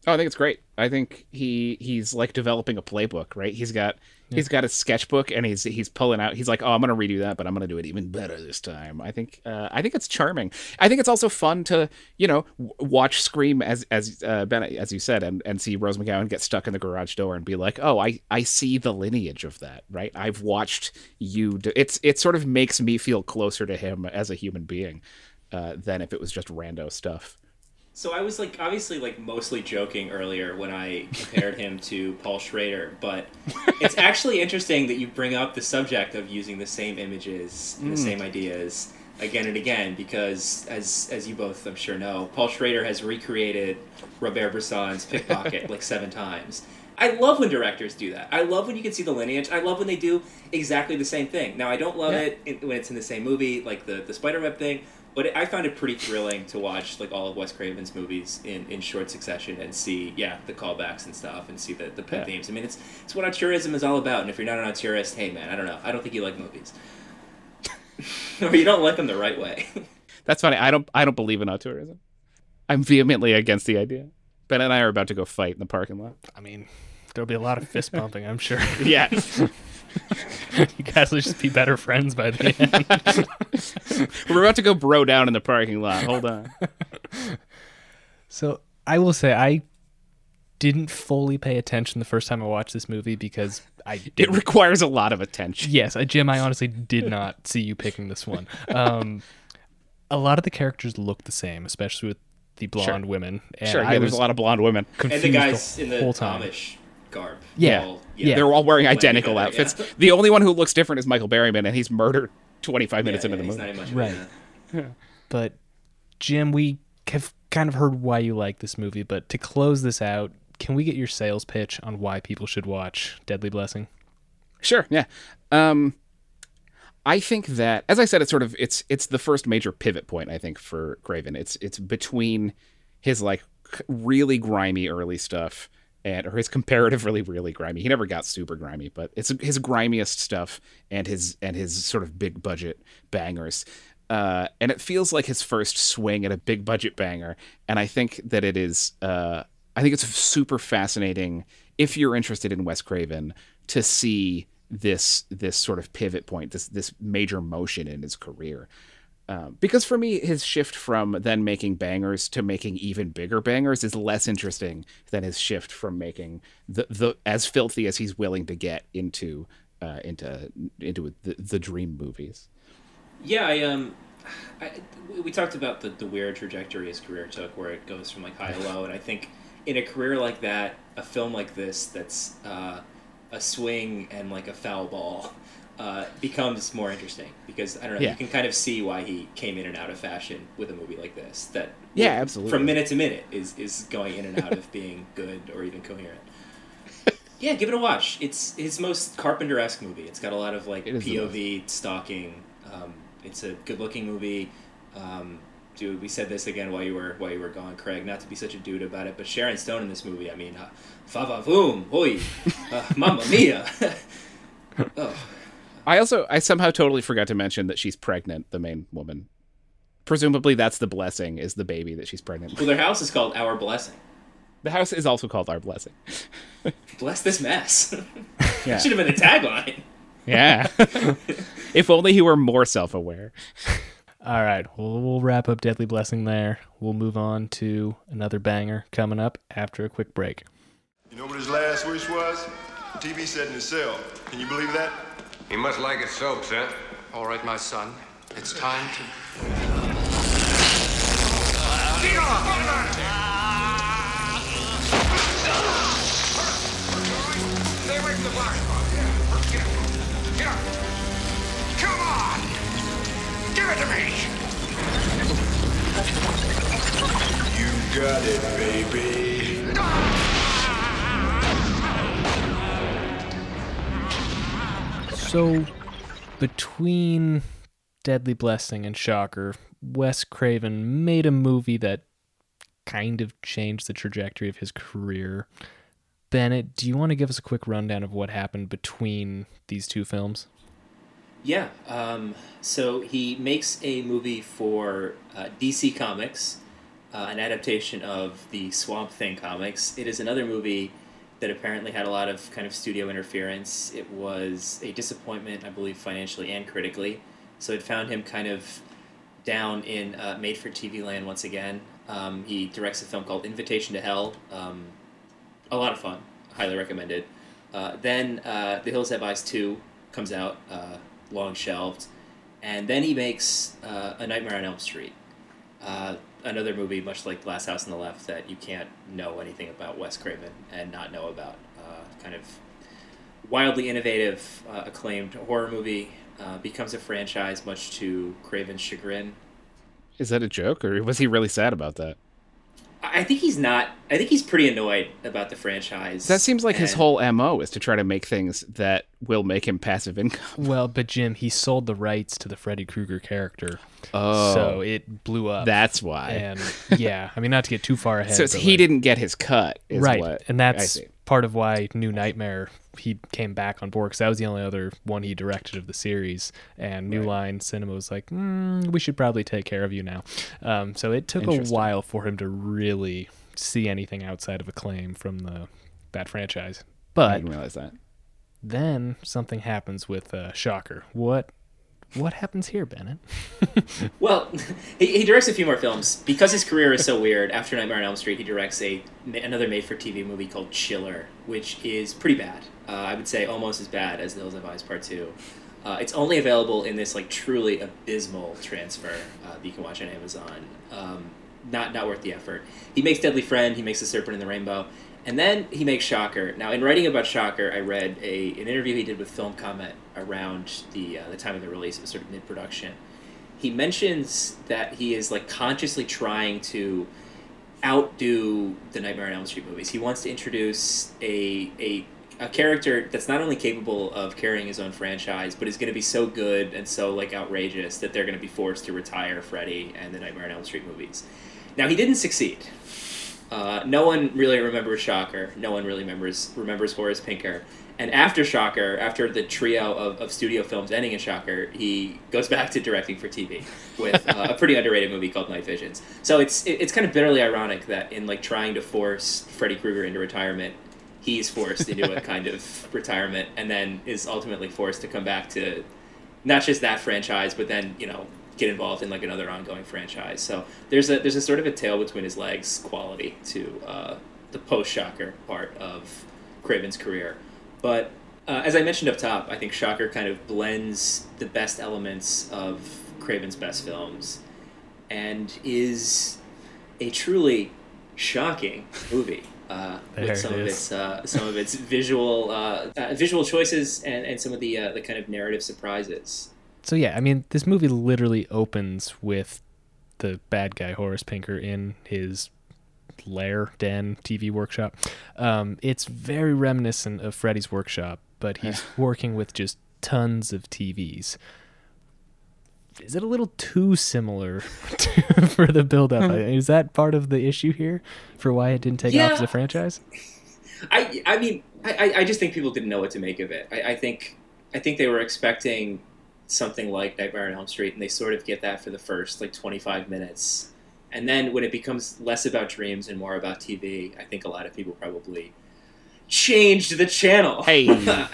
Oh, I think it's great. I think he he's like developing a playbook, right? He's got he's got a sketchbook and he's he's pulling out. He's like, oh, I'm gonna redo that, but I'm gonna do it even better this time. I think uh, I think it's charming. I think it's also fun to you know w- watch Scream as as uh, Ben as you said, and and see Rose McGowan get stuck in the garage door and be like, oh, I I see the lineage of that, right? I've watched you. Do, it's it sort of makes me feel closer to him as a human being uh, than if it was just rando stuff. So I was like, obviously, like mostly joking earlier when I compared him to Paul Schrader, but it's actually interesting that you bring up the subject of using the same images and the hmm. same ideas again and again because, as as you both I'm sure know, Paul Schrader has recreated Robert Bresson's Pickpocket like seven times. I love when directors do that. I love when you can see the lineage. I love when they do exactly the same thing. Now I don't love Yeah. it when it's in the same movie, like the the spiderweb thing. But it, I found it pretty thrilling to watch like all of Wes Craven's movies in, in short succession and see yeah the callbacks and stuff and see the the pet Yeah. themes. I mean it's it's what auteurism is all about. And if you're not an auteurist, hey man, I don't know. I don't think you like movies, or you don't like them the right way. That's funny. I don't I don't believe in auteurism. I'm vehemently against the idea. Ben and I are about to go fight in the parking lot. i mean there'll be a lot of fist bumping i'm sure Yeah. you guys will just be better friends by the end We're about to go bro down in the parking lot. Hold on. So I will say I didn't fully pay attention the first time I watched this movie because I It didn't. requires a lot of attention. yes, I, Jim, I honestly did not see you picking this one. Um, a lot of the characters look the same, especially with the blonde women. And Sure, yeah, I there's a lot of blonde women. confused and the guys in the whole time. Amish garb. Yeah. all- Yeah. They're all wearing identical yeah, outfits. yeah. The only one who looks different is Michael Berryman, and he's murdered 25 yeah, minutes into yeah, the he's movie. not much Right. a- But Jim, we have kind of heard why you like this movie, but to close this out, can we get your sales pitch on why people should watch Deadly Blessing? Sure, yeah. Um, I think that, as I said, it's sort of it's it's the first major pivot point. I think for Craven, it's it's between his like really grimy early stuff and or his comparatively really grimy. He never got super grimy, but it's his grimiest stuff and his and his sort of big budget bangers. Uh, and it feels like his first swing at a big budget banger. And I think that it is. Uh, I think it's super fascinating if you're interested in Wes Craven to see this this sort of pivot point, this this major motion in his career. Um, because for me, his shift from then making bangers to making even bigger bangers is less interesting than his shift from making the the as filthy as he's willing to get into uh, into into the, the dream movies. Yeah, I um, I, we talked about the the weird trajectory his career took, where it goes from like high to low, and I think in a career like that, a film like this that's uh, a swing and like a foul ball. Uh, becomes more interesting because I don't know. Yeah. You can kind of see why he came in and out of fashion with a movie like this. That Yeah, absolutely. From minute to minute is is going in and out of being good or even coherent. Yeah, give it a watch. It's his most Carpenter esque movie. It's got a lot of like It is the POV stalking. Um, it's a good looking movie. Um, dude, we said this again while you were while you were gone, Craig. Not to be such a dude about it, but Sharon Stone in this movie. I mean, uh, fa va voom, hoy, uh, mamma mia. oh. I also I somehow totally forgot to mention that she's pregnant, the main woman. Presumably that's the blessing is the baby that she's pregnant. Well, their house is called Our Blessing. The house is also called Our Blessing. Bless this mess. Yeah. Should have been a tagline. Yeah. if only he were more self-aware. All right, well, we'll wrap up Deadly Blessing there. We'll move on to another banger coming up after a quick break. You know what his last wish was? TV set in his cell. Can you believe that? He must like his soaps, huh? All right, my son. It's time to. Stay away from the black spot. Get up. Get up. Come on! Give it to me! You got it, baby. So, between Deadly Blessing and Shocker, Wes Craven made a movie that kind of changed the trajectory of his career. Bennett, do you want to give us a quick rundown of what happened between these two films? Yeah. Um, so he makes a movie for uh, DC Comics, uh, an adaptation of the Swamp Thing comics. It is another movie that apparently had a lot of kind of studio interference. It was a disappointment, I believe, financially and critically. So it found him kind of down in uh, made for TV land once again. Um, he directs a film called Invitation to Hell. Um, a lot of fun. Highly recommended. Uh, then uh, The Hills Have Eyes 2 comes out, uh, long shelved. And then he makes uh, A Nightmare on Elm Street. Another movie, much like Last House on the Left, that you can't know anything about Wes Craven and not know about. Uh, kind of wildly innovative, uh, acclaimed horror movie. Uh, becomes a franchise, much to Craven's chagrin. Is that a joke or was he really sad about that? I I think he's not. I think he's pretty annoyed about the franchise. That seems like his whole MO is to try to make things that will make him passive income. Well, but Jim, he sold the rights to the Freddy Krueger character. Oh. So it blew up. That's why. And yeah, I mean, not to get too far ahead. so it's he like- didn't get his cut, is right, what and I that's see. Part of why New Nightmare he came back on board because that was the only other one he directed of the series. And New Line Cinema was like, mm, we should probably take care of you now. Um, so it took a while for him to really see anything outside of acclaim from the that franchise. But I didn't realize that. then something happens with uh, Shocker. What what happens here, Bennett? Well, he, he directs a few more films because his career is so weird. After Nightmare on Elm Street, he directs a another made-for-TV movie called Chiller, which is pretty bad. Uh, I would say almost as bad as The Hills Have Eyes Part Two. Uh, it's only available in this like truly abysmal transfer uh, that you can watch on Amazon. Um, not not worth the effort. He makes Deadly Friend. He makes The Serpent in the Rainbow. And then he makes Shocker. Now, in writing about Shocker, I read a an interview he did with Film Comment around the uh, the time of the release. Sort of mid production. He mentions that he is like consciously trying to outdo the Nightmare on Elm Street movies. He wants to introduce a a a character that's not only capable of carrying his own franchise, but is going to be so good and so like outrageous that they're going to be forced to retire Freddy and the Nightmare on Elm Street movies. Now he didn't succeed. Uh, no one really remembers Shocker. No one really remembers remembers Horace Pinker. And after Shocker, after the trio of, of studio films ending in Shocker, he goes back to directing for TV with uh, a pretty underrated movie called Night Visions. So it's it- it's kind of bitterly ironic that in like trying to force Freddy Krueger into retirement, he's forced into a kind of retirement, and then is ultimately forced to come back to not just that franchise, but then you know get involved in like another ongoing franchise. So there's a there's a sort of a tail between his legs quality to uh, the post Shocker part of Craven's career. But uh, as I mentioned up top, I think Shocker kind of blends the best elements of Craven's best films, and is a truly shocking movie. Uh, with some it of its uh, some of its visual uh, uh, visual choices and, and some of the uh, the kind of narrative surprises. So yeah, I mean, this movie literally opens with the bad guy Horace Pinker in his lair, den, TV workshop. Um, it's very reminiscent of Freddy's workshop, but he's working with just tons of TVs. is it a little too similar to, for the build up? Is that part of the issue here for why it didn't take off as a franchise? I I mean I, I- I just think people didn't know what to make of it. I, I think I think they were expecting something like Nightmare on Elm Street, and they sort of get that for the first like 25 minutes, and then when it becomes less about dreams and more about TV, I think a lot of people probably changed the channel, Hey.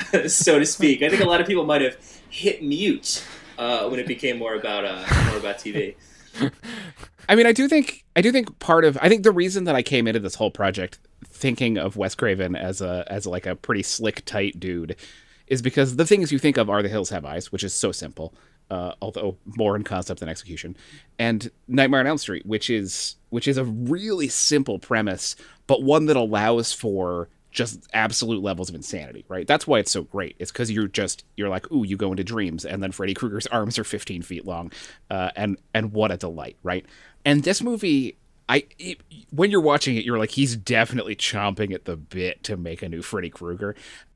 so to speak. I think a lot of people might have hit mute uh, when it became more about uh, more about TV. I mean, I do think I do think part of I think the reason that I came into this whole project thinking of Wes Craven as a as like a pretty slick tight dude is because the things you think of are The Hills Have Eyes, which is so simple, uh, although more in concept than execution, and Nightmare on Elm Street, which is which is a really simple premise, but one that allows for just absolute levels of insanity, right? That's why it's so great. It's because you're just you're like, ooh, you go into dreams, and then Freddy Krueger's arms are 15 feet long, uh, and and what a delight, right? And this movie, I it, when you're watching it, you're like, he's definitely chomping at the bit to make a new Freddy Krueger,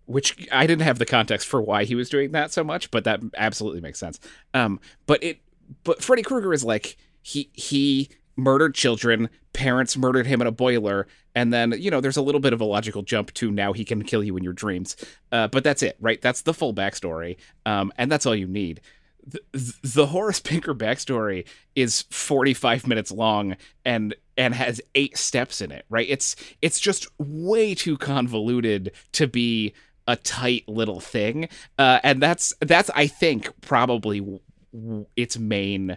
which I didn't have the context for why he was doing that so much, but that absolutely makes sense. Um, but it, but Freddy Krueger is like he he murdered children, parents murdered him in a boiler, and then you know there's a little bit of a logical jump to now he can kill you in your dreams. Uh, but that's it, right? That's the full backstory, um, and that's all you need. The, the Horace Pinker backstory is 45 minutes long and and has eight steps in it, right? It's it's just way too convoluted to be a tight little thing, uh, and that's that's I think probably w- w- its main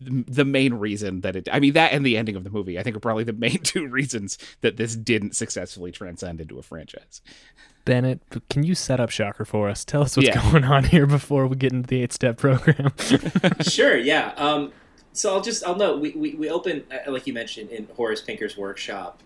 the main reason that it I mean that and the ending of the movie I think are probably the main two reasons that this didn't successfully transcend into a franchise. Bennett, can you set up Shocker for us? Tell us what's Yeah. going on here before we get into the eight step program. sure, yeah. Um, so I'll just I'll note we, we, we open uh, like you mentioned in Horace Pinker's workshop,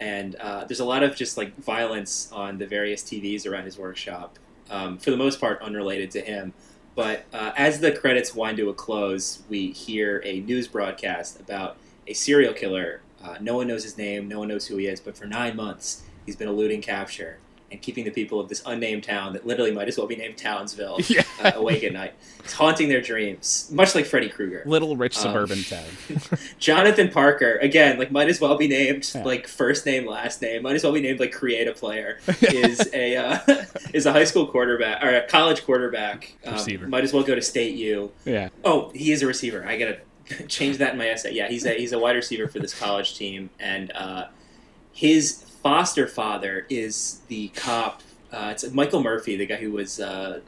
and uh, there's a lot of just like violence on the various TVs around his workshop. Um, for the most part, unrelated to him. But uh, as the credits wind to a close, we hear a news broadcast about a serial killer. Uh, no one knows his name, no one knows who he is, but for nine months he's been eluding capture and keeping the people of this unnamed town that literally might as well be named Townsville Yeah. uh, awake at night. He's haunting their dreams, much like Freddy Krueger. Little rich Um, suburban town. Jonathan Parker, again, like might as well be named Yeah. like first name, last name. Might as well be named like create a player. is a uh, is a high school quarterback or a college quarterback. Um, Receiver. Might as well go to State U. Yeah. Oh, he is a receiver. I gotta change that in my essay. Yeah, he's a he's a wide receiver for this college team, and uh, his foster father is the cop. Uh, it's Michael Murphy, the guy who was uh,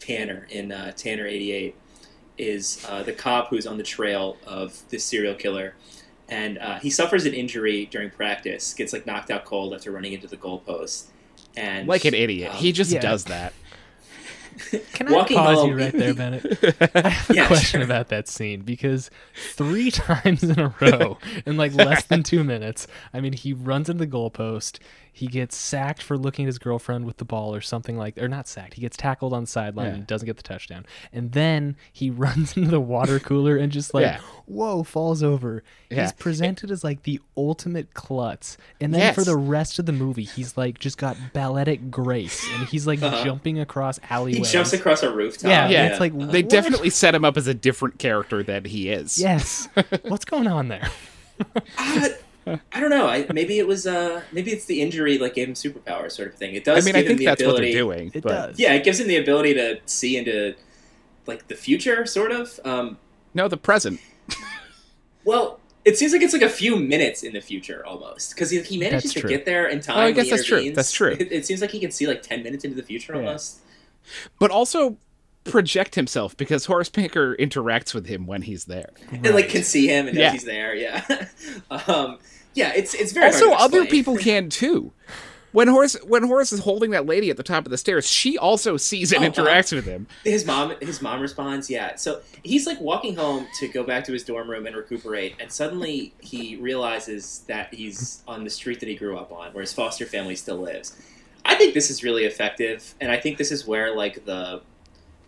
Tanner in uh, Tanner '88, is uh, the cop who's on the trail of this serial killer. And uh, he suffers an injury during practice, gets like knocked out cold after running into the goalpost, and Like an idiot. um, he just yeah. does that. Can I Walking pause home- you right there, Bennett? I have a Yeah, question sure. about that scene because three times in a row, in like less than two minutes, I mean, he runs into the goalpost. He gets sacked for looking at his girlfriend with the ball or something like, that. or not sacked. He gets tackled on the sideline Yeah. and doesn't get the touchdown. And then he runs into the water cooler and just like, Yeah. whoa, falls over. Yeah. He's presented as like the ultimate klutz. And then for the rest of the movie, he's like just got balletic grace and he's like jumping across Uh-huh. he jumps across a rooftop. Yeah, Yeah. it's like They what? definitely set him up as a different character than he is. Yes. What's going on there? Uh, I don't know. I, maybe it was. Uh, maybe it's the injury like gave him superpowers, sort of thing. It does. I does. mean, give I think that's ability, what they're doing. It but does. Yeah, it gives him the ability to see into like the future, sort of. Um, No, the present. well, it seems like it's like a few minutes in the future almost because he, he manages to get there in time. Oh, I guess he that's true. That's true. It, it seems like he can see like ten minutes into the future Yeah. almost. But also project himself because Horace Pinker interacts with him when he's there. And like can see him and knows Yeah. he's there. Yeah. um, yeah. It's it's very also, hard to other people can too. When Horace when Horace is holding that lady at the top of the stairs, she also sees and Oh, uh, interacts with him. his mom his mom responds yeah so he's like walking home to go back to his dorm room and recuperate and suddenly he realizes that he's on the street that he grew up on where his foster family still lives i think this is really effective and i think this is where like the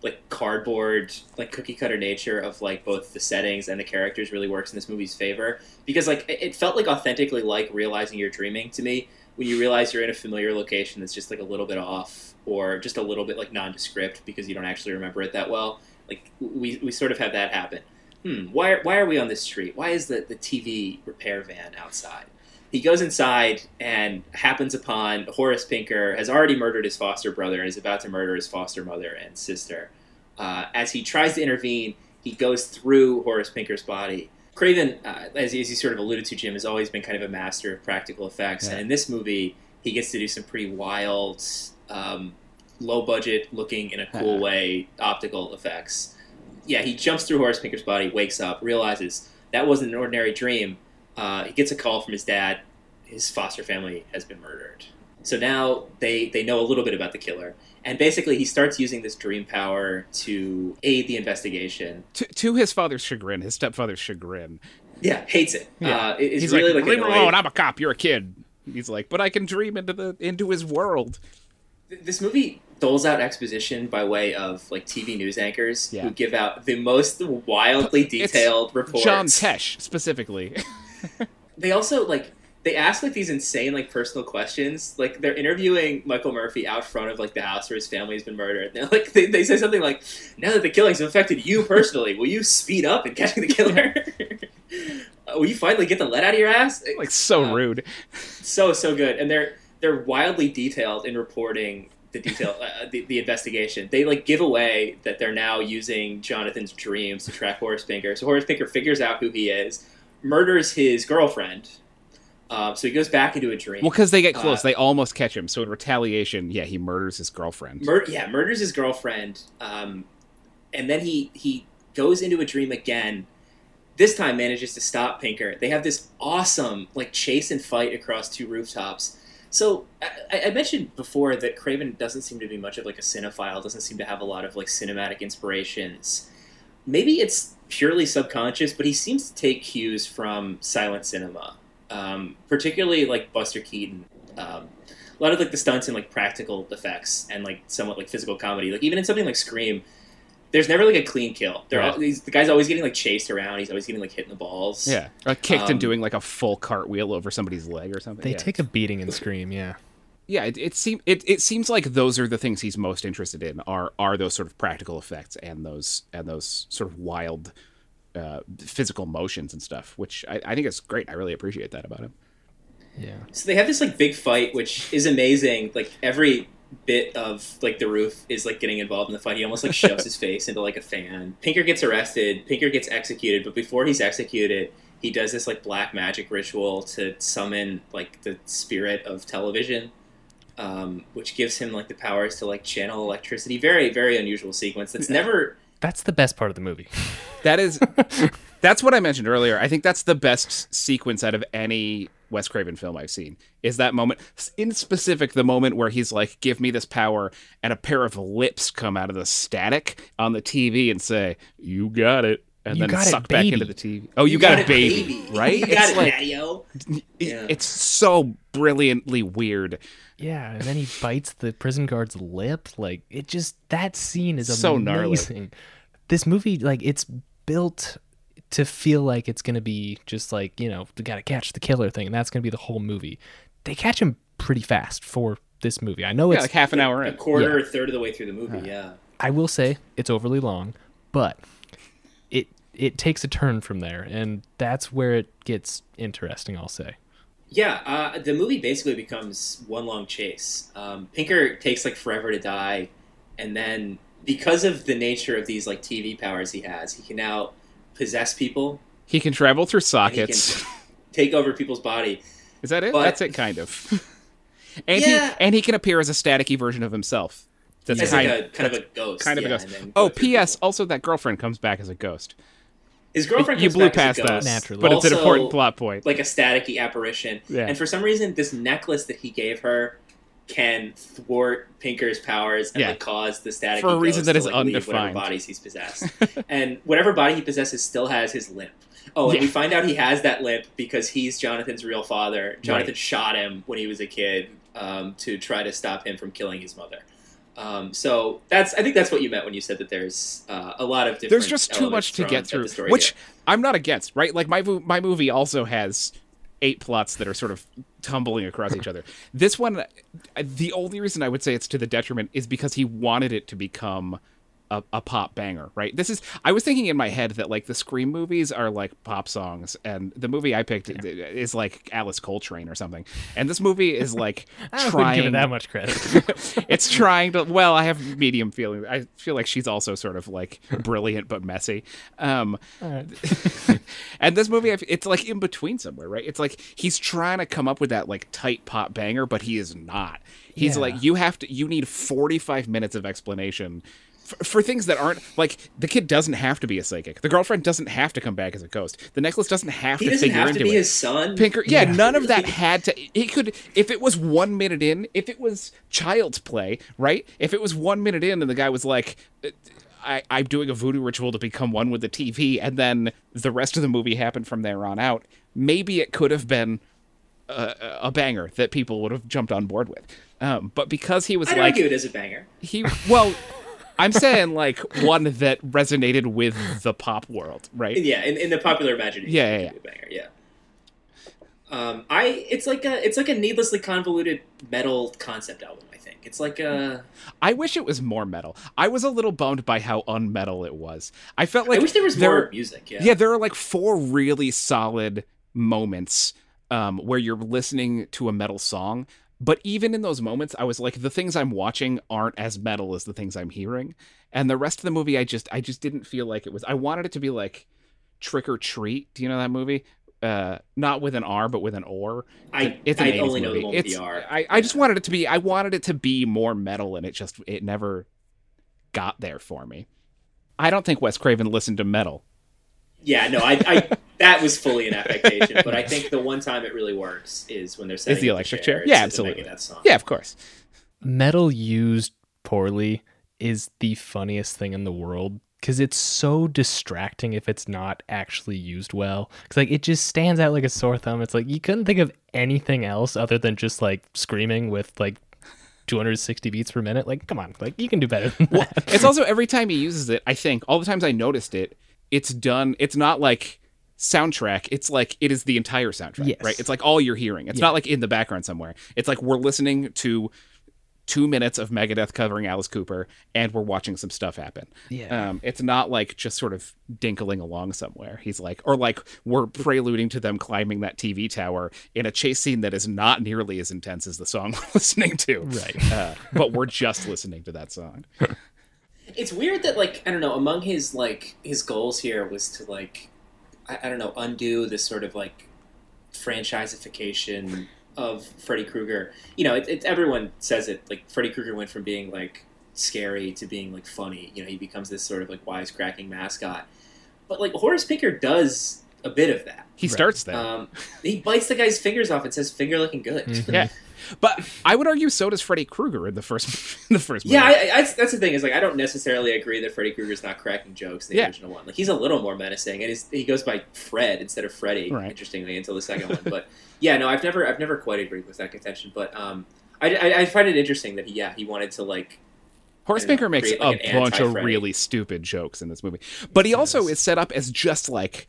like cardboard like cookie cutter nature of like both the settings and the characters really works in this movie's favor because like it felt like authentically like realizing you're dreaming to me when you realize you're in a familiar location that's just like a little bit off or just a little bit like nondescript because you don't actually remember it that well Like we we sort of have that happen. Hmm, why why are we on this street? Why is the the TV repair van outside? He goes inside and happens upon Horace Pinker has already murdered his foster brother and is about to murder his foster mother and sister. Uh, as he tries to intervene, he goes through Horace Pinker's body. Craven, uh, as, as you sort of alluded to, Jim, has always been kind of a master of practical effects, Yeah. and in this movie, he gets to do some pretty wild, um, low budget looking in a cool Uh-huh. way optical effects. Yeah, he jumps through Horace Pinker's body, wakes up, realizes that wasn't an ordinary dream. Uh, he gets a call from his dad. His foster family has been murdered. So now they, they know a little bit about the killer. And basically, he starts using this dream power to aid the investigation. To, to his father's chagrin, his stepfather's chagrin. Yeah, hates it. Yeah. Uh, it- it's He's really like, like, leave him alone. I'm a cop. You're a kid. He's like, but I can dream into the into his world. this movie doles out exposition by way of like TV news anchors Yeah. who give out the most wildly It's detailed reports. John Tesh specifically. They also like they ask like these insane like personal questions. Like they're interviewing Michael Murphy out front of like the house where his family has been murdered. They're like they, they say something like, "Now that the killings have affected you personally, will you speed up in catching the killer? Uh, will you finally get the lead out of your ass?" like so Uh, rude. so so good and they're they're wildly detailed in reporting the detail uh, the, the investigation they like give away that they're now using jonathan's dreams to track horace pinker so horace pinker figures out who he is murders his girlfriend um, so he goes back into a dream Well, because they get close, uh, they almost catch him. So in retaliation, yeah, he murders his girlfriend. Mur- yeah, murders his girlfriend, um, and then he he goes into a dream again. This time manages to stop Pinker. They have this awesome like chase and fight across two rooftops. So I, I mentioned before that Craven doesn't seem to be much of like a cinephile. Doesn't seem to have a lot of like cinematic inspirations. Maybe it's purely subconscious, but he seems to take cues from silent cinema, um, particularly like Buster Keaton. Um, a lot of like the stunts and like practical effects and like somewhat like physical comedy. Like even in something like Scream, there's never like a clean kill. There, Right. all, the guy's always getting like chased around. He's always getting like hit in the balls. Yeah, or kicked Um, and doing like a full cartwheel over somebody's leg or something. They yeah. take a beating and scream, yeah. Yeah, it, it seems it, it seems like those are the things he's most interested in are are those sort of practical effects and those and those sort of wild uh, physical motions and stuff, which I, I think is great. I really appreciate that about him. Yeah. So they have this like big fight, which is amazing. Like every bit of like the roof is like getting involved in the fight. He almost like shoves his face into like a fan. Pinker gets arrested. Pinker gets executed, but before he's executed, he does this like black magic ritual to summon like the spirit of television. Um, which gives him like the powers to like channel electricity. Very, very unusual sequence. That's never That's the best part of the movie. That is that's what I mentioned earlier. I think that's the best sequence out of any Wes Craven film I've seen. Is that moment in specific the moment where he's like, "Give me this power," and a pair of lips come out of the static on the TV and say, "You got it." And You then got it, suck back baby. into the TV. Oh, you, got, a baby, right? You got it's it, like Daddy-o. it- Yeah. it's so brilliantly weird. Yeah, and then he bites the prison guard's lip. Like it just that scene is So gnarly. This movie, like it's built to feel like it's gonna be just like you know, we gotta catch the killer thing, and that's gonna be the whole movie. They catch him pretty fast for this movie. I know Yeah, it's. like half an hour A in. quarter Yeah. or third of the way through the movie. Uh. Yeah. I will say it's overly long, but it it takes a turn from there, and that's where it gets interesting. I'll say. Yeah, uh, the movie basically becomes one long chase. Um, Pinker takes like forever to die, and then because of the nature of these like TV powers he has, he can now possess people, He can travel through and he sockets. can take over people's body. Is that it? But- That's it, kind of. and Yeah. he and he can appear as a staticky version of himself. That's As kind, like a kind of a ghost. kind of yeah, a ghost. and then go Oh, P.S. people. Also, that girlfriend comes back as a ghost. His girlfriend. you blew back as a past that, Naturally. but it's an important plot point. Like a staticky apparition, Yeah. and for some reason, this necklace that he gave her can thwart Pinker's powers and Yeah. like cause the static For a reason that to, is like, leave whatever undefined. bodies he's possessed, and whatever body he possesses still has his limp. Oh, and Yeah. we find out he has that limp because he's Jonathan's real father. Jonathan Right. shot him when he was a kid um, to try to stop him from killing his mother. Um, so that's I think that's what you meant when you said that there's uh, a lot of different. There's just too much to get through, story which. I'm not against. Right? Like my my movie also has eight plots that are sort of tumbling across each other. This one, the only reason I would say it's to the detriment is because he wanted it to become a, a pop banger, right? This is I was thinking in my head that like the Scream movies are like pop songs, and the movie I picked is like Alice Coltrane or something, and this movie is like I trying give it that much credit. it's trying to well i have medium feeling i feel like she's also sort of like brilliant but messy um and this movie it's like in between somewhere right it's like he's trying to come up with that like tight pop banger but he is not he's Yeah. like you have to you need 45 minutes of explanation f- for things that aren't like the kid doesn't have to be a psychic. The girlfriend doesn't have to come back as a ghost. The necklace doesn't have He to doesn't figure have into to be it. his son. Pinker, yeah, none of that had to. It could, if it was one minute in, if it was child's play, right? If it was one minute in and the guy was like, I, I'm doing a voodoo ritual to become one with the TV, and then the rest of the movie happened from there on out, maybe it could have been a, a banger that people would have jumped on board with. Um, but because he was I'd like, argue it as a banger. he, well, I'm saying like one that resonated with the pop world, right? Yeah, in, in the popular imagination. Yeah, yeah, a banger. Yeah. Um, I it's like a it's like a needlessly convoluted metal concept album. I think it's like a. I wish it was more metal. I was a little bummed by how unmetal it was. I felt like I wish there was more music. Yeah. Yeah, there are like four really solid moments um, where you're listening to a metal song. But even in those moments, I was like, the things I'm watching aren't as metal as the things I'm hearing. And the rest of the movie, I just, I just didn't feel like it was. I wanted it to be like Trick or Treat. Do you know that movie? Uh, not with an R, but with an or. I- it's an I 80s only know the movie. one with It's- the R. I, I just wanted it to be. I wanted it to be more metal, and it just, it never got there for me. I don't think Wes Craven listened to metal. Yeah, no, I, I that was fully an affectation, but I think the one time it really works is when they're setting Is the up electric chair? It's- Yeah, absolutely. Megadeth song. Yeah, of course. metal used poorly is the funniest thing in the world because it's so distracting if it's not actually used well. Because like it just stands out like a sore thumb. It's like you couldn't think of anything else other than just like screaming with like 260 beats per minute. Like, come on, like you can do better than that. it's also every time he uses it, I think all the times I noticed it, it's done. It's not like soundtrack. It's like it is the entire soundtrack, Yes. right? It's like all you're hearing. It's not like in the background somewhere. It's like we're listening to two minutes of Megadeth covering Alice Cooper, and we're watching some stuff happen. Yeah. Um, it's not like just sort of dinkling along somewhere. He's like, or like we're preluding to them climbing that TV tower in a chase scene that is not nearly as intense as the song we're listening to. Right. Uh, but we're just listening to that song. It's weird that like I don't know. Among his like his goals here was to like I, I don't know undo this sort of like franchisification of Freddy Krueger. You know, it, it, everyone says it. Like Freddy Krueger went from being like scary to being like funny. You know, he becomes this sort of like wisecracking mascot. But like Horace Pinker does a bit of that. He starts that. Um, he bites the guy's fingers off and says, "Finger looking good." Yeah, but I would argue so does Freddy Krueger in the first in the first movie. Yeah, I, I, that's- the thing. Is like I don't necessarily agree that Freddy Krueger's not cracking jokes in the Yeah. original one. Like he's a little more menacing, and he goes by Fred instead of Freddy. Right. Interestingly, until the second one. But yeah, no, I've never I've never quite agreed with that contention. But um, I, I, I find it interesting that he yeah he wanted to like know, makes like, a bunch of really stupid jokes in this movie, but he also is set up as just like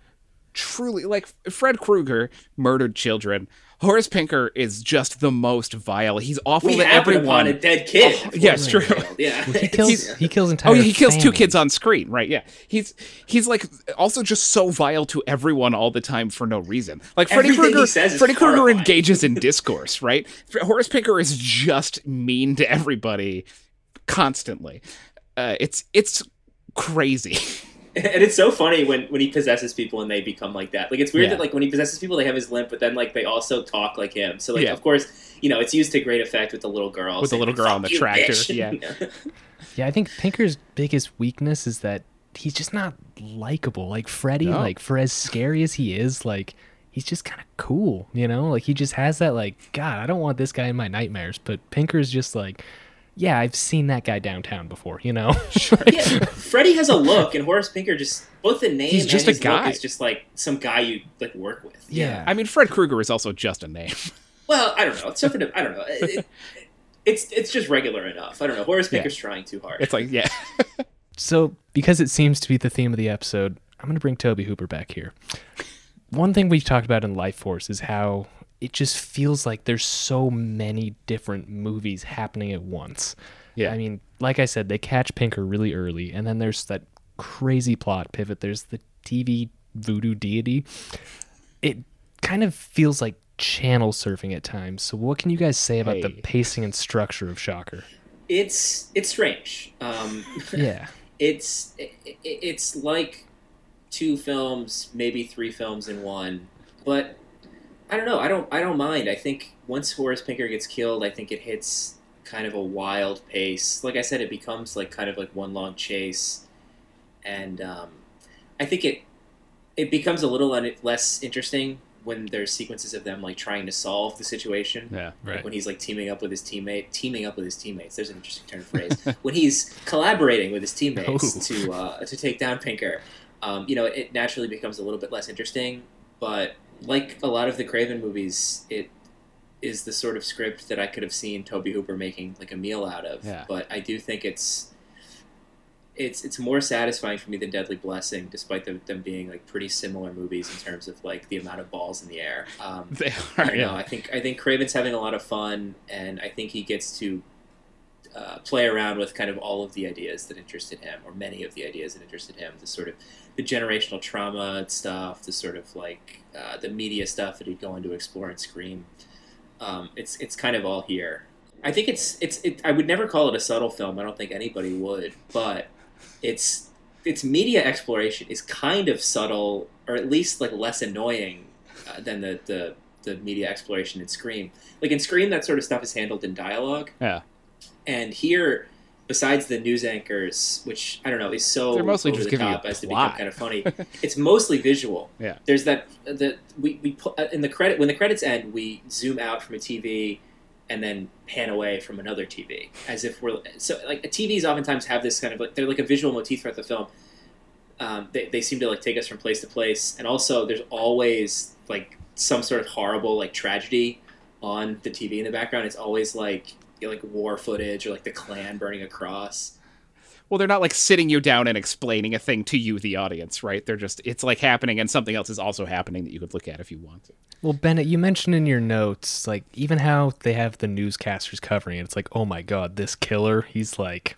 truly like Fred Krueger murdered children. Horace Pinker is just the most vile. He's awful we to everyone. upon a dead kid. Oh, yeah, it's true. Yeah, He kills. He kills entire. Oh yeah, he kills two kids on screen, right? Yeah, he's he's like also just so vile to everyone all the time for no reason. Like Freddy Krueger, says Freddy Krueger engages in discourse, right? Horace Pinker is just mean to everybody constantly. Uh, it's it's crazy. and it's so funny when when he possesses people and they become like that. Like it's weird Yeah. that like when he possesses people, they have his limp, but then like they also talk like him. So like Yeah. of course you know it's used to great effect with the little girl With the little girl on the tractor, bitch." yeah. Yeah, I think Pinker's biggest weakness is that he's just not likable. Like Freddy, No. like for as scary as he is, like he's just kind of cool, you know? Like he just has that like, God, I don't want this guy in my nightmares. But Pinker's just like, yeah, I've seen that guy downtown before, you know? yeah, Freddy has a look, and Horace Pinker just both the name He's and just a his look guy. is just like some guy you like work with. Yeah. I mean, Fred Krueger is also just a name. Well, I don't know. It's something. To, I don't know. It- it- it's it's just regular enough. I don't know. Horace Yeah. Pinker's trying too hard. It's like yeah, So, because it seems to be the theme of the episode, I'm going to bring Tobe Hooper back here. One thing we've talked about in Lifeforce is how it just feels like there's so many different movies happening at once. Yeah. I mean, like I said, they catch Pinker really early, and then there's that crazy plot pivot. There's the TV voodoo deity. It kind of feels like channel surfing at times. So, what can you guys say about the pacing and structure of Shocker? It's it's strange. Um, Yeah. it's it, it- it's like two films, maybe three films in one. But I don't know. I don't I don't mind. I think once Horace Pinker gets killed, I think it hits kind of a wild pace. Like I said, it becomes like kind of like one long chase, and um, I think it it becomes a little un- less interesting when there's sequences of them like trying to solve the situation. Yeah. Like when he's like teaming up with his teammate, teaming up with his teammates. There's an interesting turn of phrase. when he's collaborating with his teammates Ooh. to uh, to take down Pinker, um, you know, it naturally becomes a little bit less interesting. But like a lot of the Craven movies, it is the sort of script that I could have seen Tobe Hooper making like a meal out of. Yeah. But I do think it's it's it's more satisfying for me than Deadly Blessing, despite them, them being like pretty similar movies in terms of like the amount of balls in the air. Um, They are. know. Yeah. I think I think Craven's having a lot of fun, and I think he gets to uh, play around with kind of all of the ideas that interested him, or many of the ideas that interested him. The sort of the generational trauma stuff, the sort of like uh, the media stuff that he'd go into explore and Scream. Um, it's it's kind of all here. I think it's it's it, I would never call it a subtle film. I don't think anybody would, but it's its media exploration is kind of subtle, or at least like less annoying uh, than the, the the media exploration in Scream. Like in Scream, that sort of stuff is handled in dialogue, Yeah. And here, besides the news anchors, which I don't know is so They're mostly over just the giving you top as to become kind of funny, it's mostly visual. Yeah. There's that the we we put uh, in the credit when the credits end, we zoom out from a TV and then pan away from another TV as if we're so like TVs oftentimes have this kind of like they're like a visual motif throughout the film. Um, they, they seem to like take us from place to place, and also there's always like some sort of horrible like tragedy on the TV in the background. It's always like like war footage or like the Klan burning a cross. Well, they're not like sitting you down and explaining a thing to you, the audience, right? They're just, it's like happening and something else is also happening that you could look at if you want to. Well, Bennett, you mentioned in your notes, like, even how they have the newscasters covering it. It's like, oh my God, this killer, he's like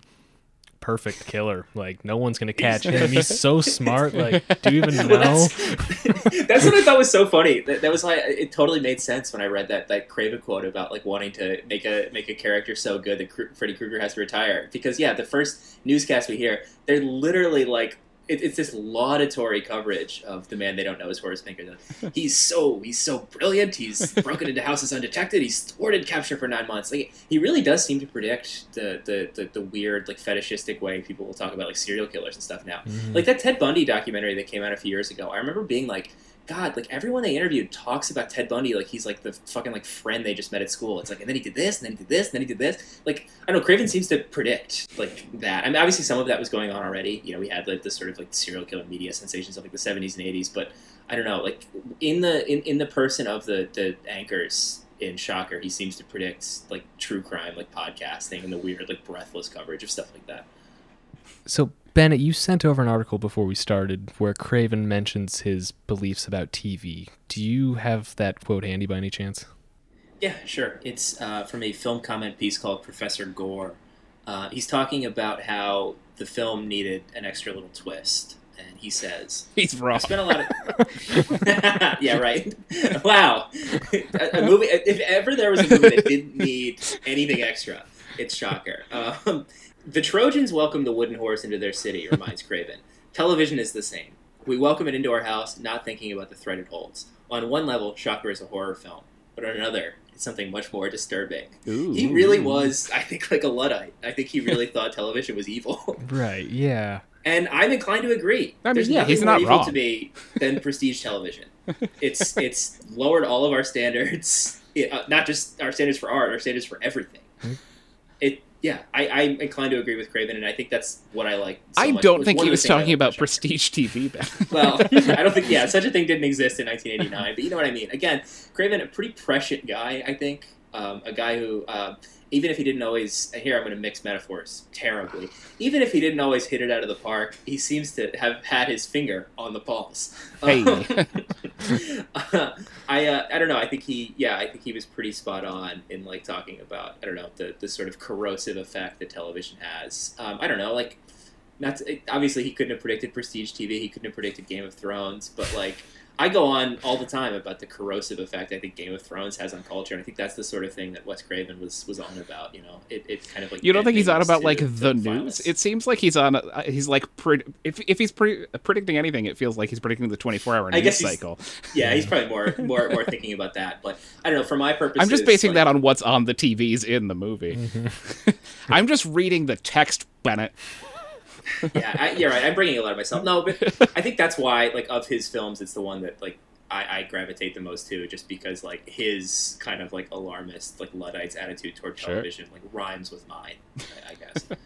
perfect killer. Like, no one's going to catch him. He's so smart. Like, do you even know? Well, that's, that's what I thought was so funny. That, that was like it totally made sense when I read that that Craven quote about like wanting to make a make a character so good that Kr- Freddy Krueger has to retire. Because yeah, the first newscast we hear, they're literally like. It, it's this laudatory coverage of the man they don't know as Horace Pinker. They're He's so he's so brilliant. He's broken into houses undetected. He's thwarted capture for nine months. Like he really does seem to predict the the, the, the weird like fetishistic way people will talk about like serial killers and stuff now. Mhm. Like that Ted Bundy documentary that came out a few years ago. I remember being like, God, like everyone they interviewed talks about Ted Bundy like he's like the fucking like friend they just met at school. It's like, and then he did this, and then he did this, and then he did this. Like I don't know, Craven seems to predict like that. I mean, obviously some of that was going on already. You know, we had like the sort of like serial killer media sensations of like the seventies and eighties, but I don't know, like in the in, in the person of the the anchors in Shocker, he seems to predict like true crime, like podcasting, and the weird like breathless coverage of stuff like that. So, Bennett, you sent over an article before we started where Craven mentions his beliefs about TV. Do you have that quote handy by any chance? Yeah, sure. It's uh, from a film comment piece called Professor Gore. Uh, he's talking about how the film needed an extra little twist, and he says, He's "I spent a lot of yeah, right. Wow, a, a movie. If ever there was a movie that didn't need anything extra, it's Shocker. Um, the Trojans welcome the wooden horse into their city. Reminds Craven. Television is the same. We welcome it into our house, not thinking about the threat it holds. On one level, Shocker is a horror film, but on another, it's something much more disturbing. Ooh. He really was, I think, like a Luddite. I think he really thought television was evil. Right, yeah. And I'm inclined to agree. I mean, There's yeah, nothing he's more not evil wrong. to me than prestige television. It's it's lowered all of our standards, it, uh, not just our standards for art, our standards for everything. Yeah, I, I'm inclined to agree with Craven, and I think that's what I like. so I much. don't think he was talking about prestige TV, back. Well, I don't think yeah, such a thing didn't exist in 1989, but you know what I mean. Again, Craven, a pretty prescient guy, I think. Um, a guy who, um, even if he didn't always, here I'm going to mix metaphors terribly. Even if he didn't always hit it out of the park, he seems to have had his finger on the pulse. Hey. Um, I uh, I don't know. I think he yeah I think he was pretty spot on in like talking about I don't know the the sort of corrosive effect that television has. Um, I don't know like not to, obviously he couldn't have predicted prestige TV. He couldn't have predicted Game of Thrones, but like. I go on all the time about the corrosive effect I think Game of Thrones has on culture, and I think that's the sort of thing that Wes Craven was was on about. You know, it, it kind of like You don't think he's on about to- like the news? violence. It seems like he's on. Uh, he's like pre- if if he's pre- predicting anything, it feels like he's predicting the 24 hour I news guess cycle. yeah, he's probably more more more thinking about that. But I don't know. For my purposes, I'm just basing like, that on what's on the TVs in the movie. I'm just reading the text, Bennett. yeah, I, you're right. I'm bringing a lot of myself. No, but I think that's why, like, of his films, it's the one that like I, I gravitate the most to, just because like his kind of like alarmist, like luddite's attitude toward Sure. television, like rhymes with mine. I, I guess.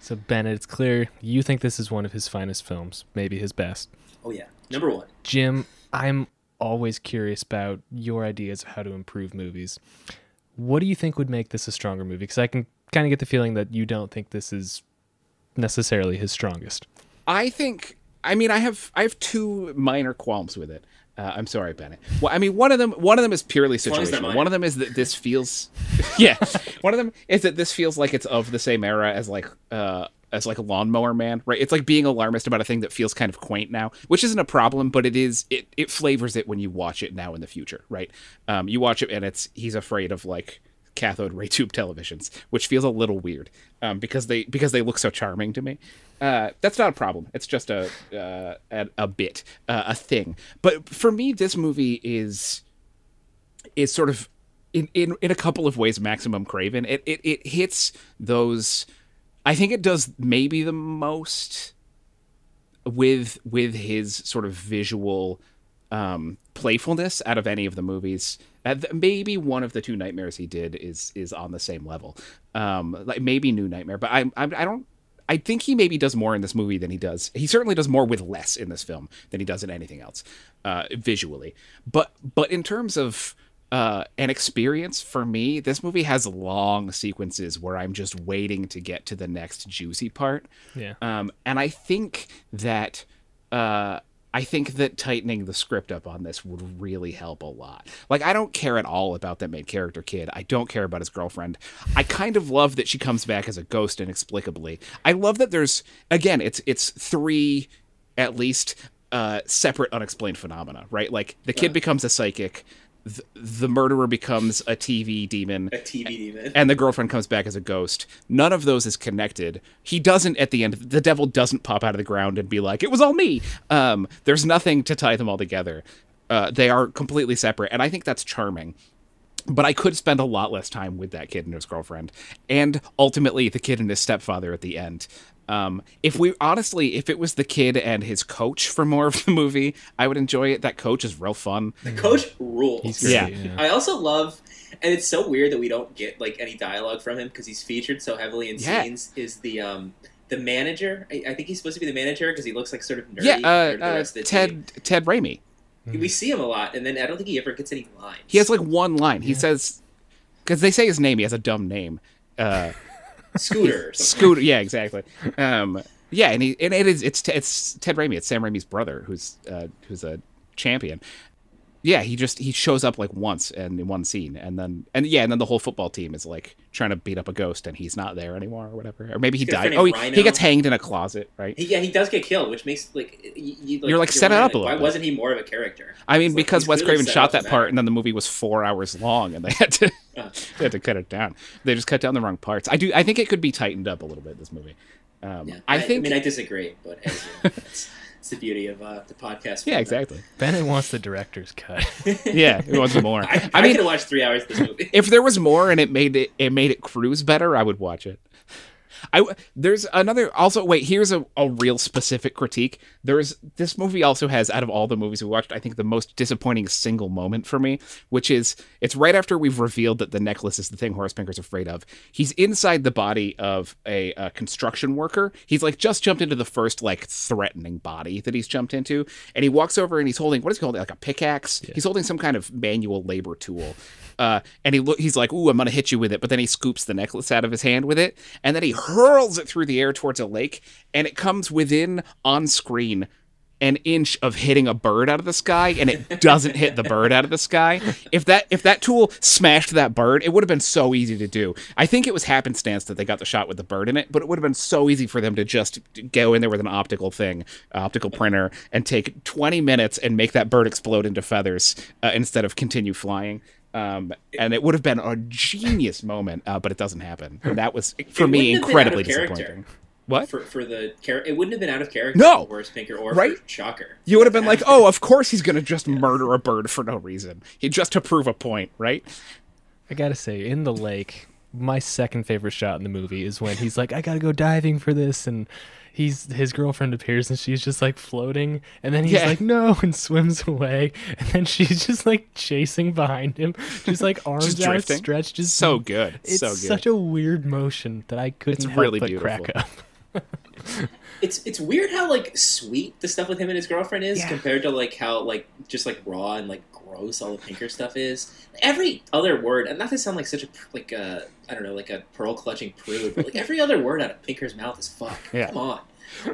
So Bennett, it's clear you think this is one of his finest films, maybe his best. oh yeah, number one. Jim, I'm always curious about your ideas of how to improve movies. What do you think would make this a stronger movie? Because I can kind of get the feeling that you don't think this is necessarily his strongest. I think. I mean, I have I have two minor qualms with it. Uh, I'm sorry, Bennett. Well, I mean, one of them one of them is purely long as they're situational. minor. One of them is that this feels, yeah. One of them is that this feels like it's of the same era as like uh as like a lawnmower man, right? It's like being alarmist about a thing that feels kind of quaint now, which isn't a problem, but it is it it flavors it when you watch it now in the future, right? Um, you watch it and it's he's afraid of like cathode ray tube televisions, which feels a little weird um, because they because they look so charming to me. Uh, that's not a problem. It's just a uh, a, a bit, uh, a thing. But for me, this movie is is sort of in, in in a couple of ways maximum craven. It it it hits those. I think it does maybe the most with with his sort of visual um, playfulness out of any of the movies. Maybe one of the two nightmares he did is is on the same level. Um, like maybe New Nightmare, but I I, I don't. I think he maybe does more in this movie than he does. He certainly does more with less in this film than he does in anything else, uh, visually. But but in terms of uh, an experience for me, this movie has long sequences where I'm just waiting to get to the next juicy part. Yeah. Um, and I think that uh, I think that tightening the script up on this would really help a lot. Like I don't care at all about that main character kid. I don't care about his girlfriend. I kind of love that she comes back as a ghost inexplicably. I love that there's again it's it's three at least uh, separate unexplained phenomena, right? Like the kid becomes a psychic. Th- The murderer becomes a TV demon A TV demon. and the girlfriend comes back as a ghost. None of those is connected. He doesn't at the end. The devil doesn't pop out of the ground and be like, "It was all me." Um, there's nothing to tie them all together. Uh, they are completely separate, and I think that's charming. But I could spend a lot less time with that kid and his girlfriend, and ultimately the kid and his stepfather at the end. Um, if we honestly, if it was the kid and his coach for more of the movie, I would enjoy it. That coach is real fun. The coach rules. Yeah. yeah. I also love, and it's so weird that we don't get like any dialogue from him because he's featured so heavily in Yeah. scenes. Is the um the manager? I, I think he's supposed to be the manager because he looks like sort of nerdy. Yeah, compared the uh, uh, rest of the team. Ted Ted Raimi. We see him a lot, and then I don't think he ever gets any lines. He has like one line. He says, because they say his name. He has a dumb name. Uh, scooter. Scooter. Yeah, exactly. Um, yeah, and he and it is it's it's Ted Raimi. It's Sam Raimi's brother, who's uh, who's a champion. Yeah, he just he shows up like once and in one scene, and then and yeah, and then the whole football team is like trying to beat up a ghost, and he's not there anymore or whatever, or maybe he He's got a died. Oh, he, he gets hanged in a closet, right? He, yeah, he does get killed, which makes like you, you, like You're, like, set it up a Why little bit. wasn't he more of a character? I mean, It's because he's Wes Craven shot that part, and then the movie was four hours long, and they had to Uh. they had to cut it down. They just cut down the wrong parts. I do. I think it could be tightened up a little bit. This movie. Um, Yeah, I think. I mean, I disagree, but as you know, it's, it's the beauty of uh, the podcast. yeah, format. exactly. Bennett wants the director's cut. Yeah, it wants more. I, I I, mean, could have watched three hours of this movie. if there was more and it made it it made it cruise better, I would watch it. I there's another also wait here's a, a real specific critique. There's this movie also has out of all the movies we watched, I think the most disappointing single moment for me, which is it's right after we've revealed that the necklace is the thing Horace Pinker's afraid of. He's inside the body of a, uh construction worker. He's like just jumped into the first like threatening body that he's jumped into, and he walks over and he's holding what is he holding like a pickaxe. He's holding some kind of manual labor tool. Uh, and he look, he's like, "Ooh, I'm gonna hit you with it," but then he scoops the necklace out of his hand with it, and then he hurls it through the air towards a lake, and it comes within on screen an inch of hitting a bird out of the sky and it doesn't hit the bird out of the sky. If that if that tool smashed that bird, it would have been so easy to do. I think it was happenstance that they got the shot with the bird in it, but it would have been so easy for them to just go in there with an optical thing, optical printer, and take 20 minutes and make that bird explode into feathers uh, instead of continue flying. Um, and it would have been a genius moment, uh, but it doesn't happen. And that was for It me wouldn't have been out incredibly disappointing. What? For for the character? it wouldn't have been out of character. No! for Horace Pinker or Right? for Shocker. You would have been like, "Oh, of course he's going to just murder a bird for no reason. He just to prove a point, right?" I gotta say, in the lake, my second favorite shot in the movie is when he's like, "I gotta go diving for this," and he's his girlfriend appears and she's just like floating, and then he's Yeah. like, "No," and swims away, and then she's just like chasing behind him, just like arms Just drifting. outstretched, just So good. It's so good. such a weird motion that I couldn't It's help really but beautiful. crack up. It's it's weird how like sweet the stuff with him and his girlfriend is Yeah. compared to like how like just like raw and like gross all the Pinker stuff is. Every other word, and not to sound like such a like a I don't know like a pearl clutching prude, but like every other word out of Pinker's mouth is fuck. Yeah. Come on.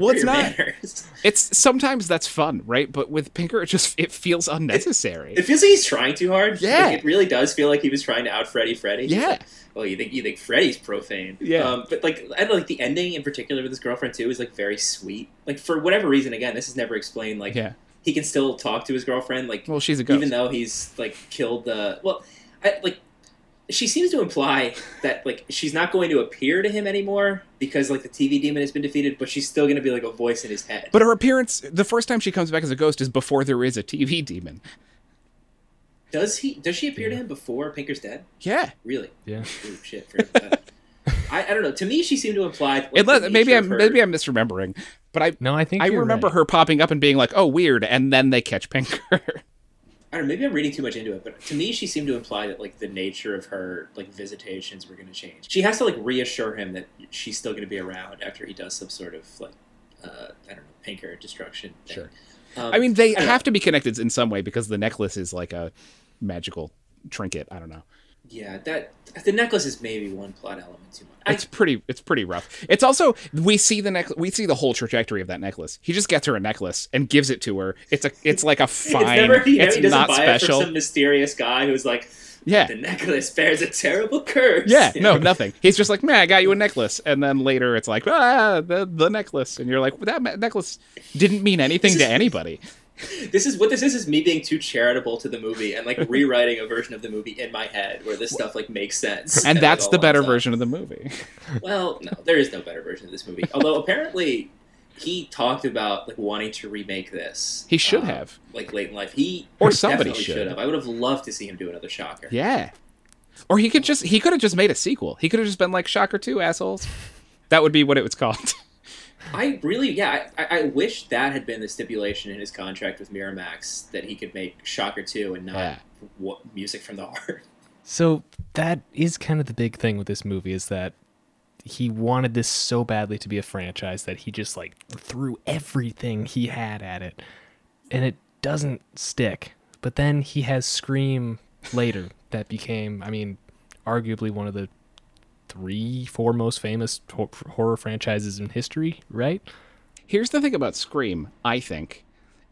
Well, it's not. manners? It's sometimes that's fun, right? But with Pinker, it just it feels unnecessary. It feels like he's trying too hard. Yeah. Like, it really does feel like he was trying to out Freddy Freddy. He's Yeah. like, well, you think you think Freddy's profane? Yeah. Um, but like, I don't know, like the ending in particular with his girlfriend too is like very sweet. Like for whatever reason, again, this is never explained. Like yeah. He can still talk to his girlfriend. Like Well, she's a ghost. even though he's like killed the well, I, like she seems to imply that like she's not going to appear to him anymore because like the TV demon has been defeated, but she's still going to be like a voice in his head. but her appearance, the first time she comes back as a ghost, is before there is a TV demon. does he? Does she appear to him before Pinker's dead? Yeah. Really? Yeah. Ooh, shit. forget about that. I, I don't know. To me, she seemed to imply. Like, Unless, maybe I'm her- maybe I'm misremembering, but I No, I think I remember right. her popping up and being like, "Oh, weird," and then they catch Pinker. I don't know. Maybe I'm reading too much into it, but to me, she seemed to imply that like the nature of her like visitations were going to change. She has to like reassure him that she's still going to be around after he does some sort of like uh, I don't know Pinker destruction. Thing. Sure. Um, I mean, they I don't have to be connected in some way because the necklace is like a magical trinket. I don't know. Yeah, that the necklace is maybe one plot element too much. I, It's pretty. It's pretty rough. It's also we see the necklace. We see the whole trajectory of that necklace. He just gets her a necklace and gives it to her. It's a. It's like a fine. it's never he, it's he doesn't not special. it some mysterious guy who's like, Yeah. the necklace bears a terrible curse. Yeah, no, nothing. He's just like, man, I got you a necklace, and then later it's like, ah, the the necklace, and you're like, that necklace didn't mean anything This to anybody. This is what this is is me being too charitable to the movie and like rewriting a version of the movie in my head where this stuff like makes sense. And it that's the better version of the movie. Well, no, there is no better version of this movie. Although apparently he talked about like wanting to remake this. He should um, have. like late in life. He Or somebody definitely should. have. I would have loved to see him do another Shocker. Yeah. Or he could just he could have just made a sequel. He could have just been like Shocker 2 assholes. That would be what it was called. I really, yeah, I, I wish that had been the stipulation in his contract with Miramax that he could make Shocker two and not Yeah. what, music from the heart. So that is kind of the big thing with this movie is that he wanted this so badly to be a franchise that he just like threw everything he had at it. And it doesn't stick. But then he has Scream later that became, I mean, arguably one of the three, four most famous hor- horror franchises in history, right? Here's the thing about Scream, I think,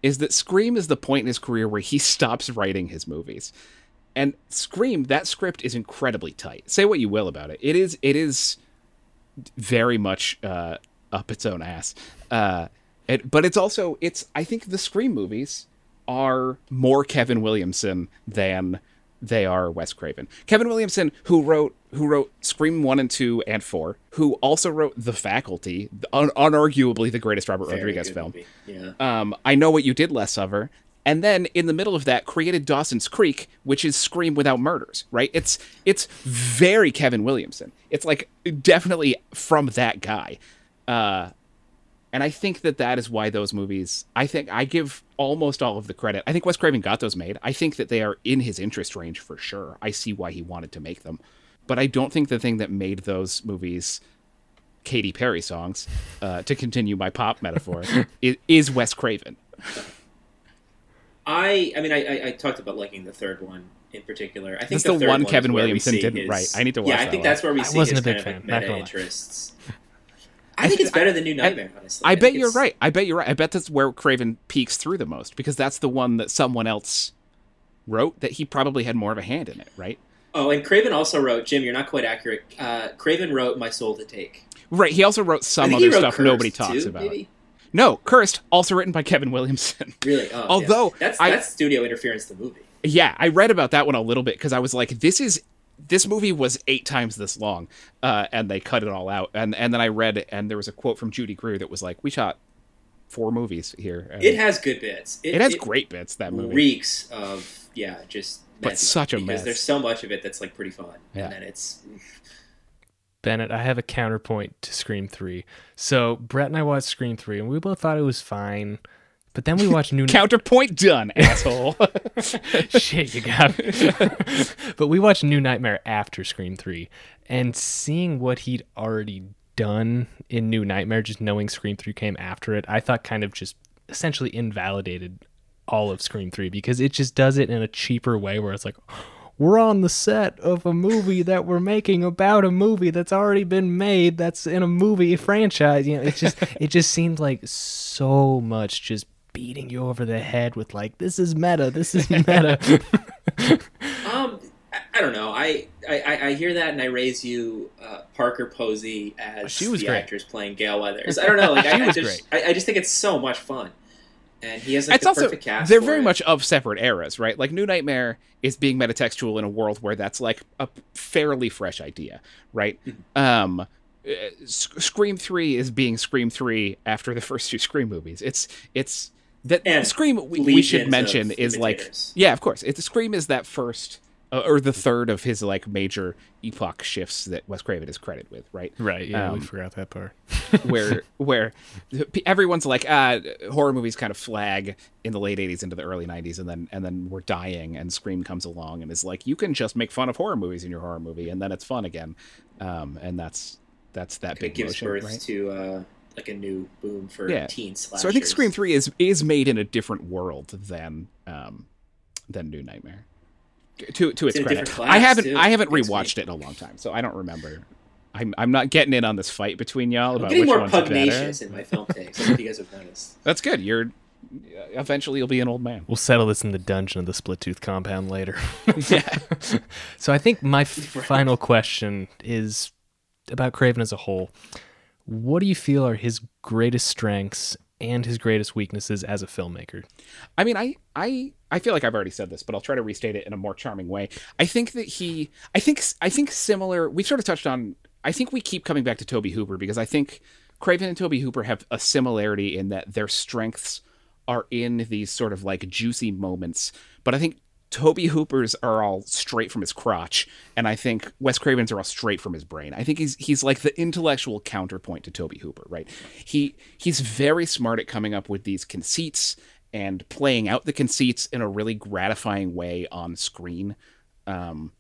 is that Scream is the point in his career where he stops writing his movies. And Scream, that script is incredibly tight. Say what you will about it. It is it is very much uh, up its own ass. Uh, it, but it's also it's I think the Scream movies are more Kevin Williamson than they are Wes Craven. Kevin Williamson, who wrote who wrote Scream one and two and four, who also wrote The Faculty, un- unarguably the greatest Robert Very Rodriguez film. movie. Yeah. Um, I know what you did last summer. And then in the middle of that, created Dawson's Creek, which is Scream without murders. Right? It's it's very Kevin Williamson. It's like definitely from that guy. Uh, and I think that that is why those movies. I think I give almost all of the credit. I think Wes Craven got those made. I think that they are in his interest range for sure. I see why he wanted to make them, but I don't think the thing that made those movies Katy Perry songs, uh, to continue my pop metaphor, is, is Wes Craven. I, I mean, I, I, I talked about liking the third one in particular. I think That's the third one Kevin where Williamson didn't his- write. I need to watch that. Yeah, I that think one. that's where we I see wasn't his a big kind of fan, not like, meta interests. I think it's better than New Nightmare. Honestly, I bet you're right. I bet you're right. I bet that's where Craven peaks through the most because that's the one that someone else wrote that he probably had more of a hand in it, right? Oh, and Craven also wrote Jim. You're not quite accurate. Uh, Craven wrote My Soul to Take. Right. He also wrote some other wrote stuff Cursed, nobody talks too, about. Maybe? No, Cursed, also written by Kevin Williamson. Really? Oh, yeah. Although, that's I- that's studio interference. The movie. yeah, I read about that one a little bit because I was like, this is this movie was eight times this long, uh, and they cut it all out. And and then I read it, and there was a quote from Judy Greer that was like, we shot four movies here. It has good bits. it has great bits. That movie. reeks of yeah, just But mess such a because mess. There's so much of it that's like pretty fun, Yeah. and then it's Bennett, I have a counterpoint to Scream 3. So, Brett and I watched Scream 3, and we both thought it was fine. But then we watched New Counterpoint done, asshole. Shit, you got me. but we watched New Nightmare after Scream 3, and seeing what he'd already done in New Nightmare, just knowing Scream 3 came after it, I thought kind of just essentially invalidated all of Scream 3 because it just does it in a cheaper way where it's like, we're on the set of a movie that we're making about a movie that's already been made that's in a movie franchise. You know, it just it just seemed like so much just beating you over the head with like this is meta, this is meta. um. I, don't know. I, I I- hear that and I raise you uh, Parker Posey as She was the great. actress playing Gale Weathers. I don't know. Like I, I just I, I just think it's so much fun, and he has like it's also perfect cast. they're very it. much of separate eras, right? Like New Nightmare is being metatextual in a world where that's like a fairly fresh idea, right? Mm-hmm. Um, uh, Scream Three is being Scream Three after the first two Scream movies. It's it's that And Scream we, we should mention is like yeah, of course. It's Scream is that first. Uh, or the third of his like major epoch shifts that Wes Craven is credited with, right? right, yeah, we Um, forgot that part. where where everyone's like ah horror movies kind of flag in the late 80s into the early 90s and then and then we're dying and scream comes along and is like you can just make fun of horror movies in your horror movie and then it's fun again um and that's that's that It big gives motion birth right to uh, like a new boom for Yeah. teen slashers. so i think scream 3 is is made in a different world than um than new nightmare to to its in credit different i haven't too. i haven't rewatched it in a long time so i don't remember I'm, I'm not getting in on this fight between y'all I'm about getting which more one's better. pugnacious in my film takes. I hope you guys have noticed. That's good. You're uh, eventually you'll be an old man. We'll settle this in the dungeon of the split tooth compound later. yeah. so I think my f- final question is about Craven as a whole. What do you feel are his greatest strengths and his greatest weaknesses as a filmmaker? I mean, I I I feel like I've already said this, but I'll try to restate it in a more charming way. I think that he I think I think similar we've sort of touched on I think we keep coming back to Tobe Hooper because I think Craven and Tobe Hooper have a similarity in that their strengths are in these sort of like juicy moments, but I think Tobe Hooper's are all straight from his crotch, and I think Wes Craven's are all straight from his brain. I think he's he's like the intellectual counterpoint to Tobe Hooper, right? He he's very smart at coming up with these conceits and playing out the conceits in a really gratifying way on screen. Um,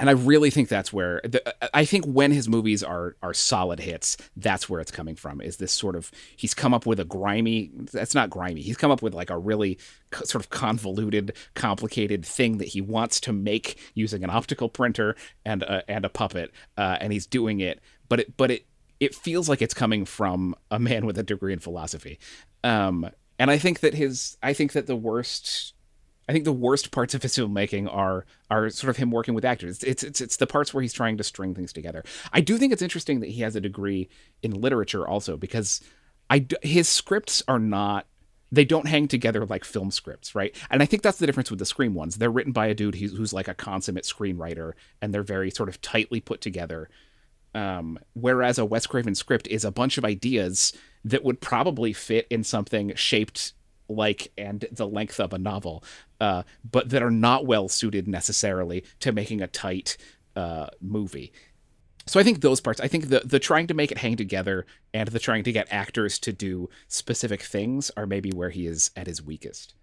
and I really think that's where the, I think when his movies are are solid hits, that's where it's coming from. Is this sort of he's come up with a grimy? That's not grimy. He's come up with like a really co- sort of convoluted, complicated thing that he wants to make using an optical printer and a, and a puppet, uh, and he's doing it. But it but it it feels like it's coming from a man with a degree in philosophy. Um, and I think that his I think that the worst I think the worst parts of his filmmaking are are sort of him working with actors. It's it's it's the parts where he's trying to string things together. I do think it's interesting that he has a degree in literature also because I his scripts are not they don't hang together like film scripts, right? And I think that's the difference with the Scream ones. They're written by a dude who's, who's like a consummate screenwriter, and they're very sort of tightly put together. Um, whereas a Wes Craven script is a bunch of ideas that would probably fit in something shaped like and the length of a novel, uh, but that are not well suited necessarily to making a tight uh, movie. So I think those parts, I think the the trying to make it hang together and the trying to get actors to do specific things are maybe where he is at his weakest.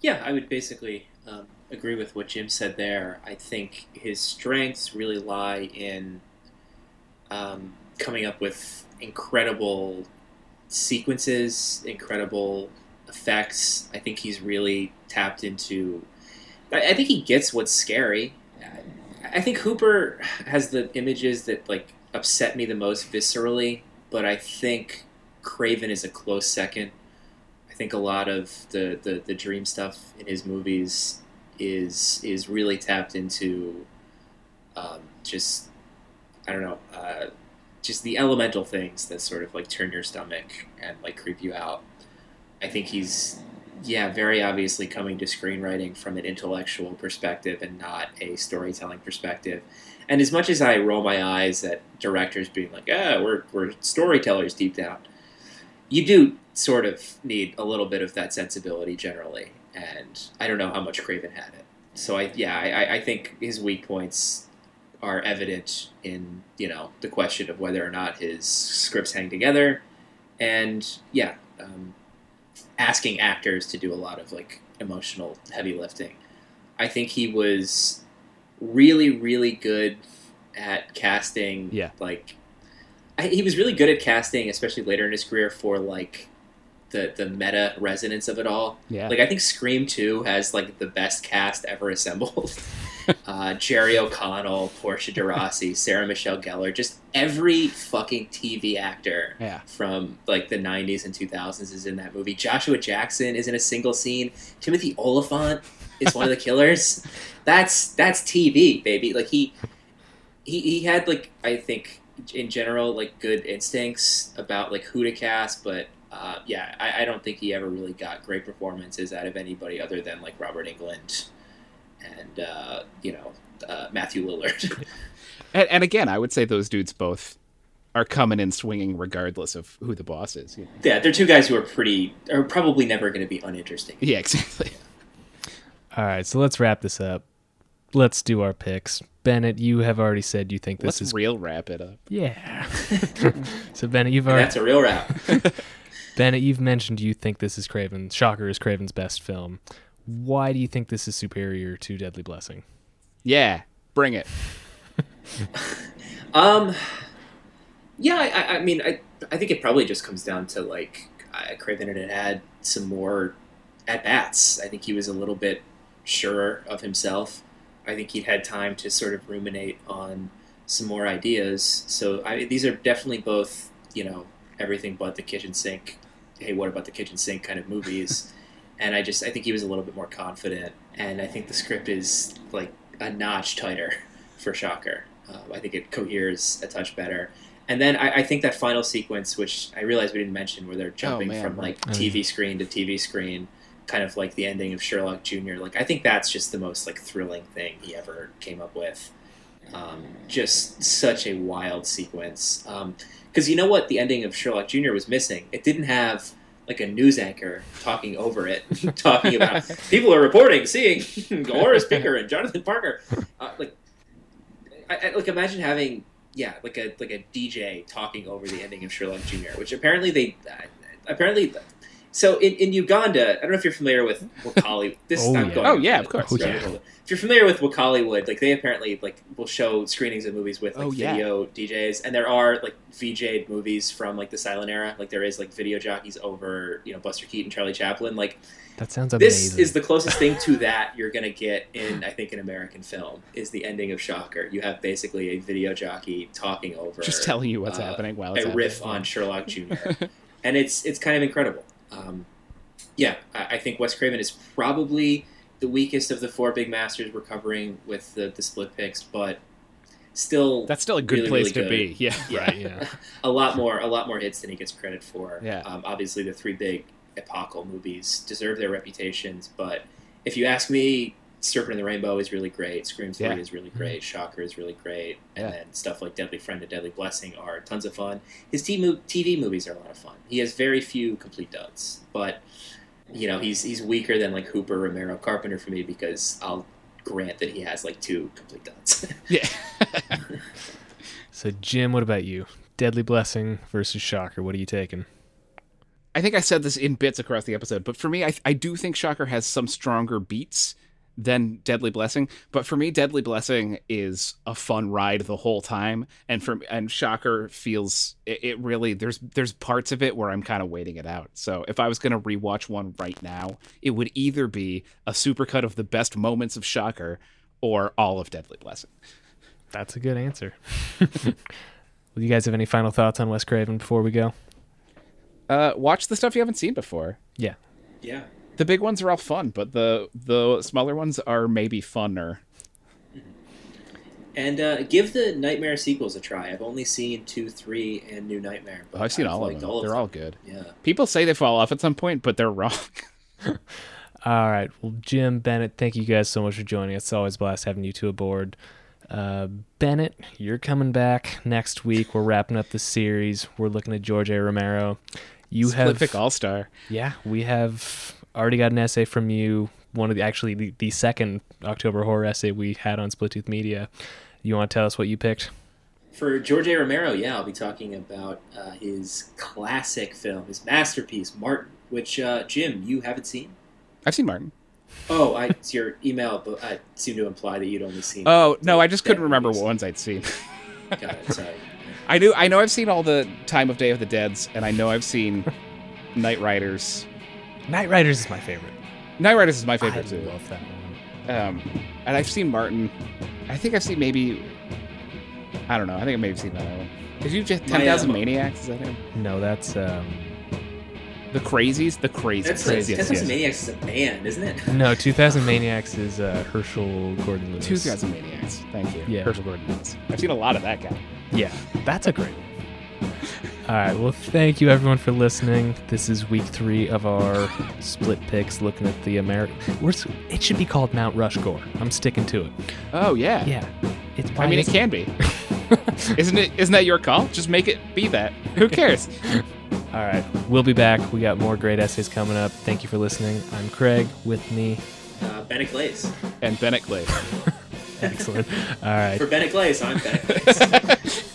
Yeah, I would basically um, agree with what Jim said there. I think his strengths really lie in um, coming up with incredible sequences, incredible effects. I think he's really tapped into. I, I think he gets what's scary. I, think Hooper has the images that like upset me the most viscerally, but I think Craven is a close second. I think a lot of the, the, the dream stuff in his movies is is really tapped into um, just I don't know, uh, just the elemental things that sort of like turn your stomach and like creep you out. I think he's yeah, very obviously coming to screenwriting from an intellectual perspective and not a storytelling perspective. And as much as I roll my eyes at directors being like, "Ah, we're we're storytellers deep down," you do sort of need a little bit of that sensibility generally. And I don't know how much Craven had it. So I yeah, I, I think his weak points are evident in you know the question of whether or not his scripts hang together, and yeah, um, asking actors to do a lot of like emotional heavy lifting. I think he was really really good at casting. Yeah. like I, he was really good at casting, especially later in his career for like the the meta resonance of it all. Yeah. Like I think Scream Two has like the best cast ever assembled. uh, Jerry O'Connell, Portia de Rossi, Sarah Michelle Gellar, just every fucking TV actor Yeah. from like the 90s and 2000s is in that movie. Joshua Jackson is in a single scene. Timothy Olyphant is one of the killers. That's that's TV, baby. Like he he he had like I think in general like good instincts about like who to cast, but uh, yeah, I, I don't think he ever really got great performances out of anybody other than like Robert Englund and uh, you know uh, Matthew Lillard. And, and again, I would say those dudes both are coming in swinging regardless of who the boss is. you know? yeah, they're two guys who are pretty are probably never going to be uninteresting. Yeah, exactly. All right, so let's wrap this up. Let's do our picks. Bennett, you have already said you think this Let's is real wrap it up. yeah. so Bennett, you've And already that's a real wrap. Bennett, you've mentioned you think this is Craven. Shocker is Craven's best film. Why do you think this is superior to Deadly Blessing? Yeah, bring it. Um, yeah, I, I- I mean, I, I think it probably just comes down to like uh, Craven had had some more at bats. I think he was a little bit surer of himself. I think he'd had time to sort of ruminate on some more ideas. So I, mean these are definitely both, you know, everything but the kitchen sink. Hey, what about the kitchen sink kind of movies? and I just I think he was a little bit more confident, and I think the script is like a notch tighter for Shocker. Uh, I think it coheres a touch better. And then I, I think that final sequence, which I realized we didn't mention, where they're jumping man, from like TV screen to TV screen, kind of like the ending of Sherlock Jr. Like I think that's just the most like thrilling thing he ever came up with. Um, just such a wild sequence. Because you know what, the ending of Sherlock Jr. was missing. It didn't have like a news anchor talking over it, talking about people are reporting seeing Horace Pinker and Jonathan Parker. Uh, like, I, I, like imagine having yeah, like a like a DJ talking over the ending of Sherlock Jr., which apparently they uh, apparently. So in, in Uganda, I don't know if you're familiar with Wakali. This Oh, I'm yeah. going Oh, yeah, of course. Oh, yeah. If you're familiar with Wakaliwood, like they apparently like will show screenings of movies with like Oh, yeah. video DJs, and there are like VJ movies from like the silent era. Like there is like video jockeys over you know Buster Keaton, Charlie Chaplin. Like That sounds amazing. this is the closest thing to that you're gonna get in I think an American film is the ending of Shocker. You have basically a video jockey talking over Just telling you what's uh, happening while it's a riff on Sherlock Jr. and it's it's kind of incredible. Um, yeah, I, I think Wes Craven is probably the weakest of the four big masters we're covering with the, the split picks, but still That's still a good really, place really to good. be. Yeah. Yeah. right, yeah. a lot more a lot more hits than he gets credit for. Yeah. Um, obviously, the three big epochal movies deserve their reputations, but if you ask me, Serpent in the Rainbow is really great. Scream Three Yeah. is really mm-hmm. great. Shocker is really great, and Yeah. then stuff like Deadly Friend and Deadly Blessing are tons of fun. His TV TV movies are a lot of fun. He has very few complete duds, but you know he's he's weaker than like Hooper, Romero, Carpenter for me because I'll grant that he has like two complete duds. Yeah. So Jim, what about you? Deadly Blessing versus Shocker. What are you taking? I think I said this in bits across the episode, but for me, I, I do think Shocker has some stronger beats than Deadly Blessing. But for me, Deadly Blessing is a fun ride the whole time, and for and Shocker feels it, it really there's there's parts of it where I'm kind of waiting it out. So if I was gonna rewatch one right now, it would either be a supercut of the best moments of Shocker or all of Deadly Blessing. That's a good answer. Well, you guys have any final thoughts on Wes Craven before we go? Uh, watch the stuff you haven't seen before. Yeah. Yeah. The big ones are all fun, but the the smaller ones are maybe funner. And uh, give the Nightmare sequels a try. I've only seen two, three, and New Nightmare. but Oh, I've seen all of liked them. They're all good. Yeah. People say they fall off at some point, but they're wrong. All right. Well, Jim, Bennett, thank you guys so much for joining us. It's always a blast having you two aboard. Uh, Bennett, you're coming back next week. We're wrapping up the series. We're looking at George A. Romero. You Split have, pick all star. yeah, we have already got an essay from you. One of the actually the, the second October horror essay we had on Split Tooth Media. You want to tell us what you picked? For George A. Romero, yeah, I'll be talking about uh, his classic film, his masterpiece, Martin, which, uh, Jim, you haven't seen? I've seen Martin. Oh, I, it's your email, but I seem to imply that you'd only seen. Oh no, I just couldn't remember movies. what ones I'd seen. Got it, sorry. I do. I know I've seen all the Time of Day of the Dead's, and I know I've seen Knightriders. Knightriders is my favorite. Knightriders is my I favorite too. love that one. Um, and I've seen Martin. I think I've seen maybe. I don't know. I think I may have seen that one. Did you just Ten Thousand um, Maniacs? Is that him? No, that's um, The Crazies? The Crazies. That's Crazy, Ten yes, yes. Maniacs is a band, isn't it? no. 2000 Maniacs is uh, Herschell Gordon Lewis. Two Thousand Maniacs. Thank you. Yeah. Herschell Gordon Lewis. I've seen a lot of that guy. Yeah, that's a great one. All right. Well, thank you everyone for listening. This is week three of our split picks, looking at the American. It should be called Mount Rushmore. I'm sticking to it. Oh yeah. Yeah. It's. I mean, it can be. isn't it? Isn't that your call? Just make it be that. Who cares? All right. We'll be back. We got more great essays coming up. Thank you for listening. I'm Craig. With me. Uh, Bennett Glaze. and Bennett Glaze. Excellent. All right. For Bennett Glaze, I'm Bennett Glaze.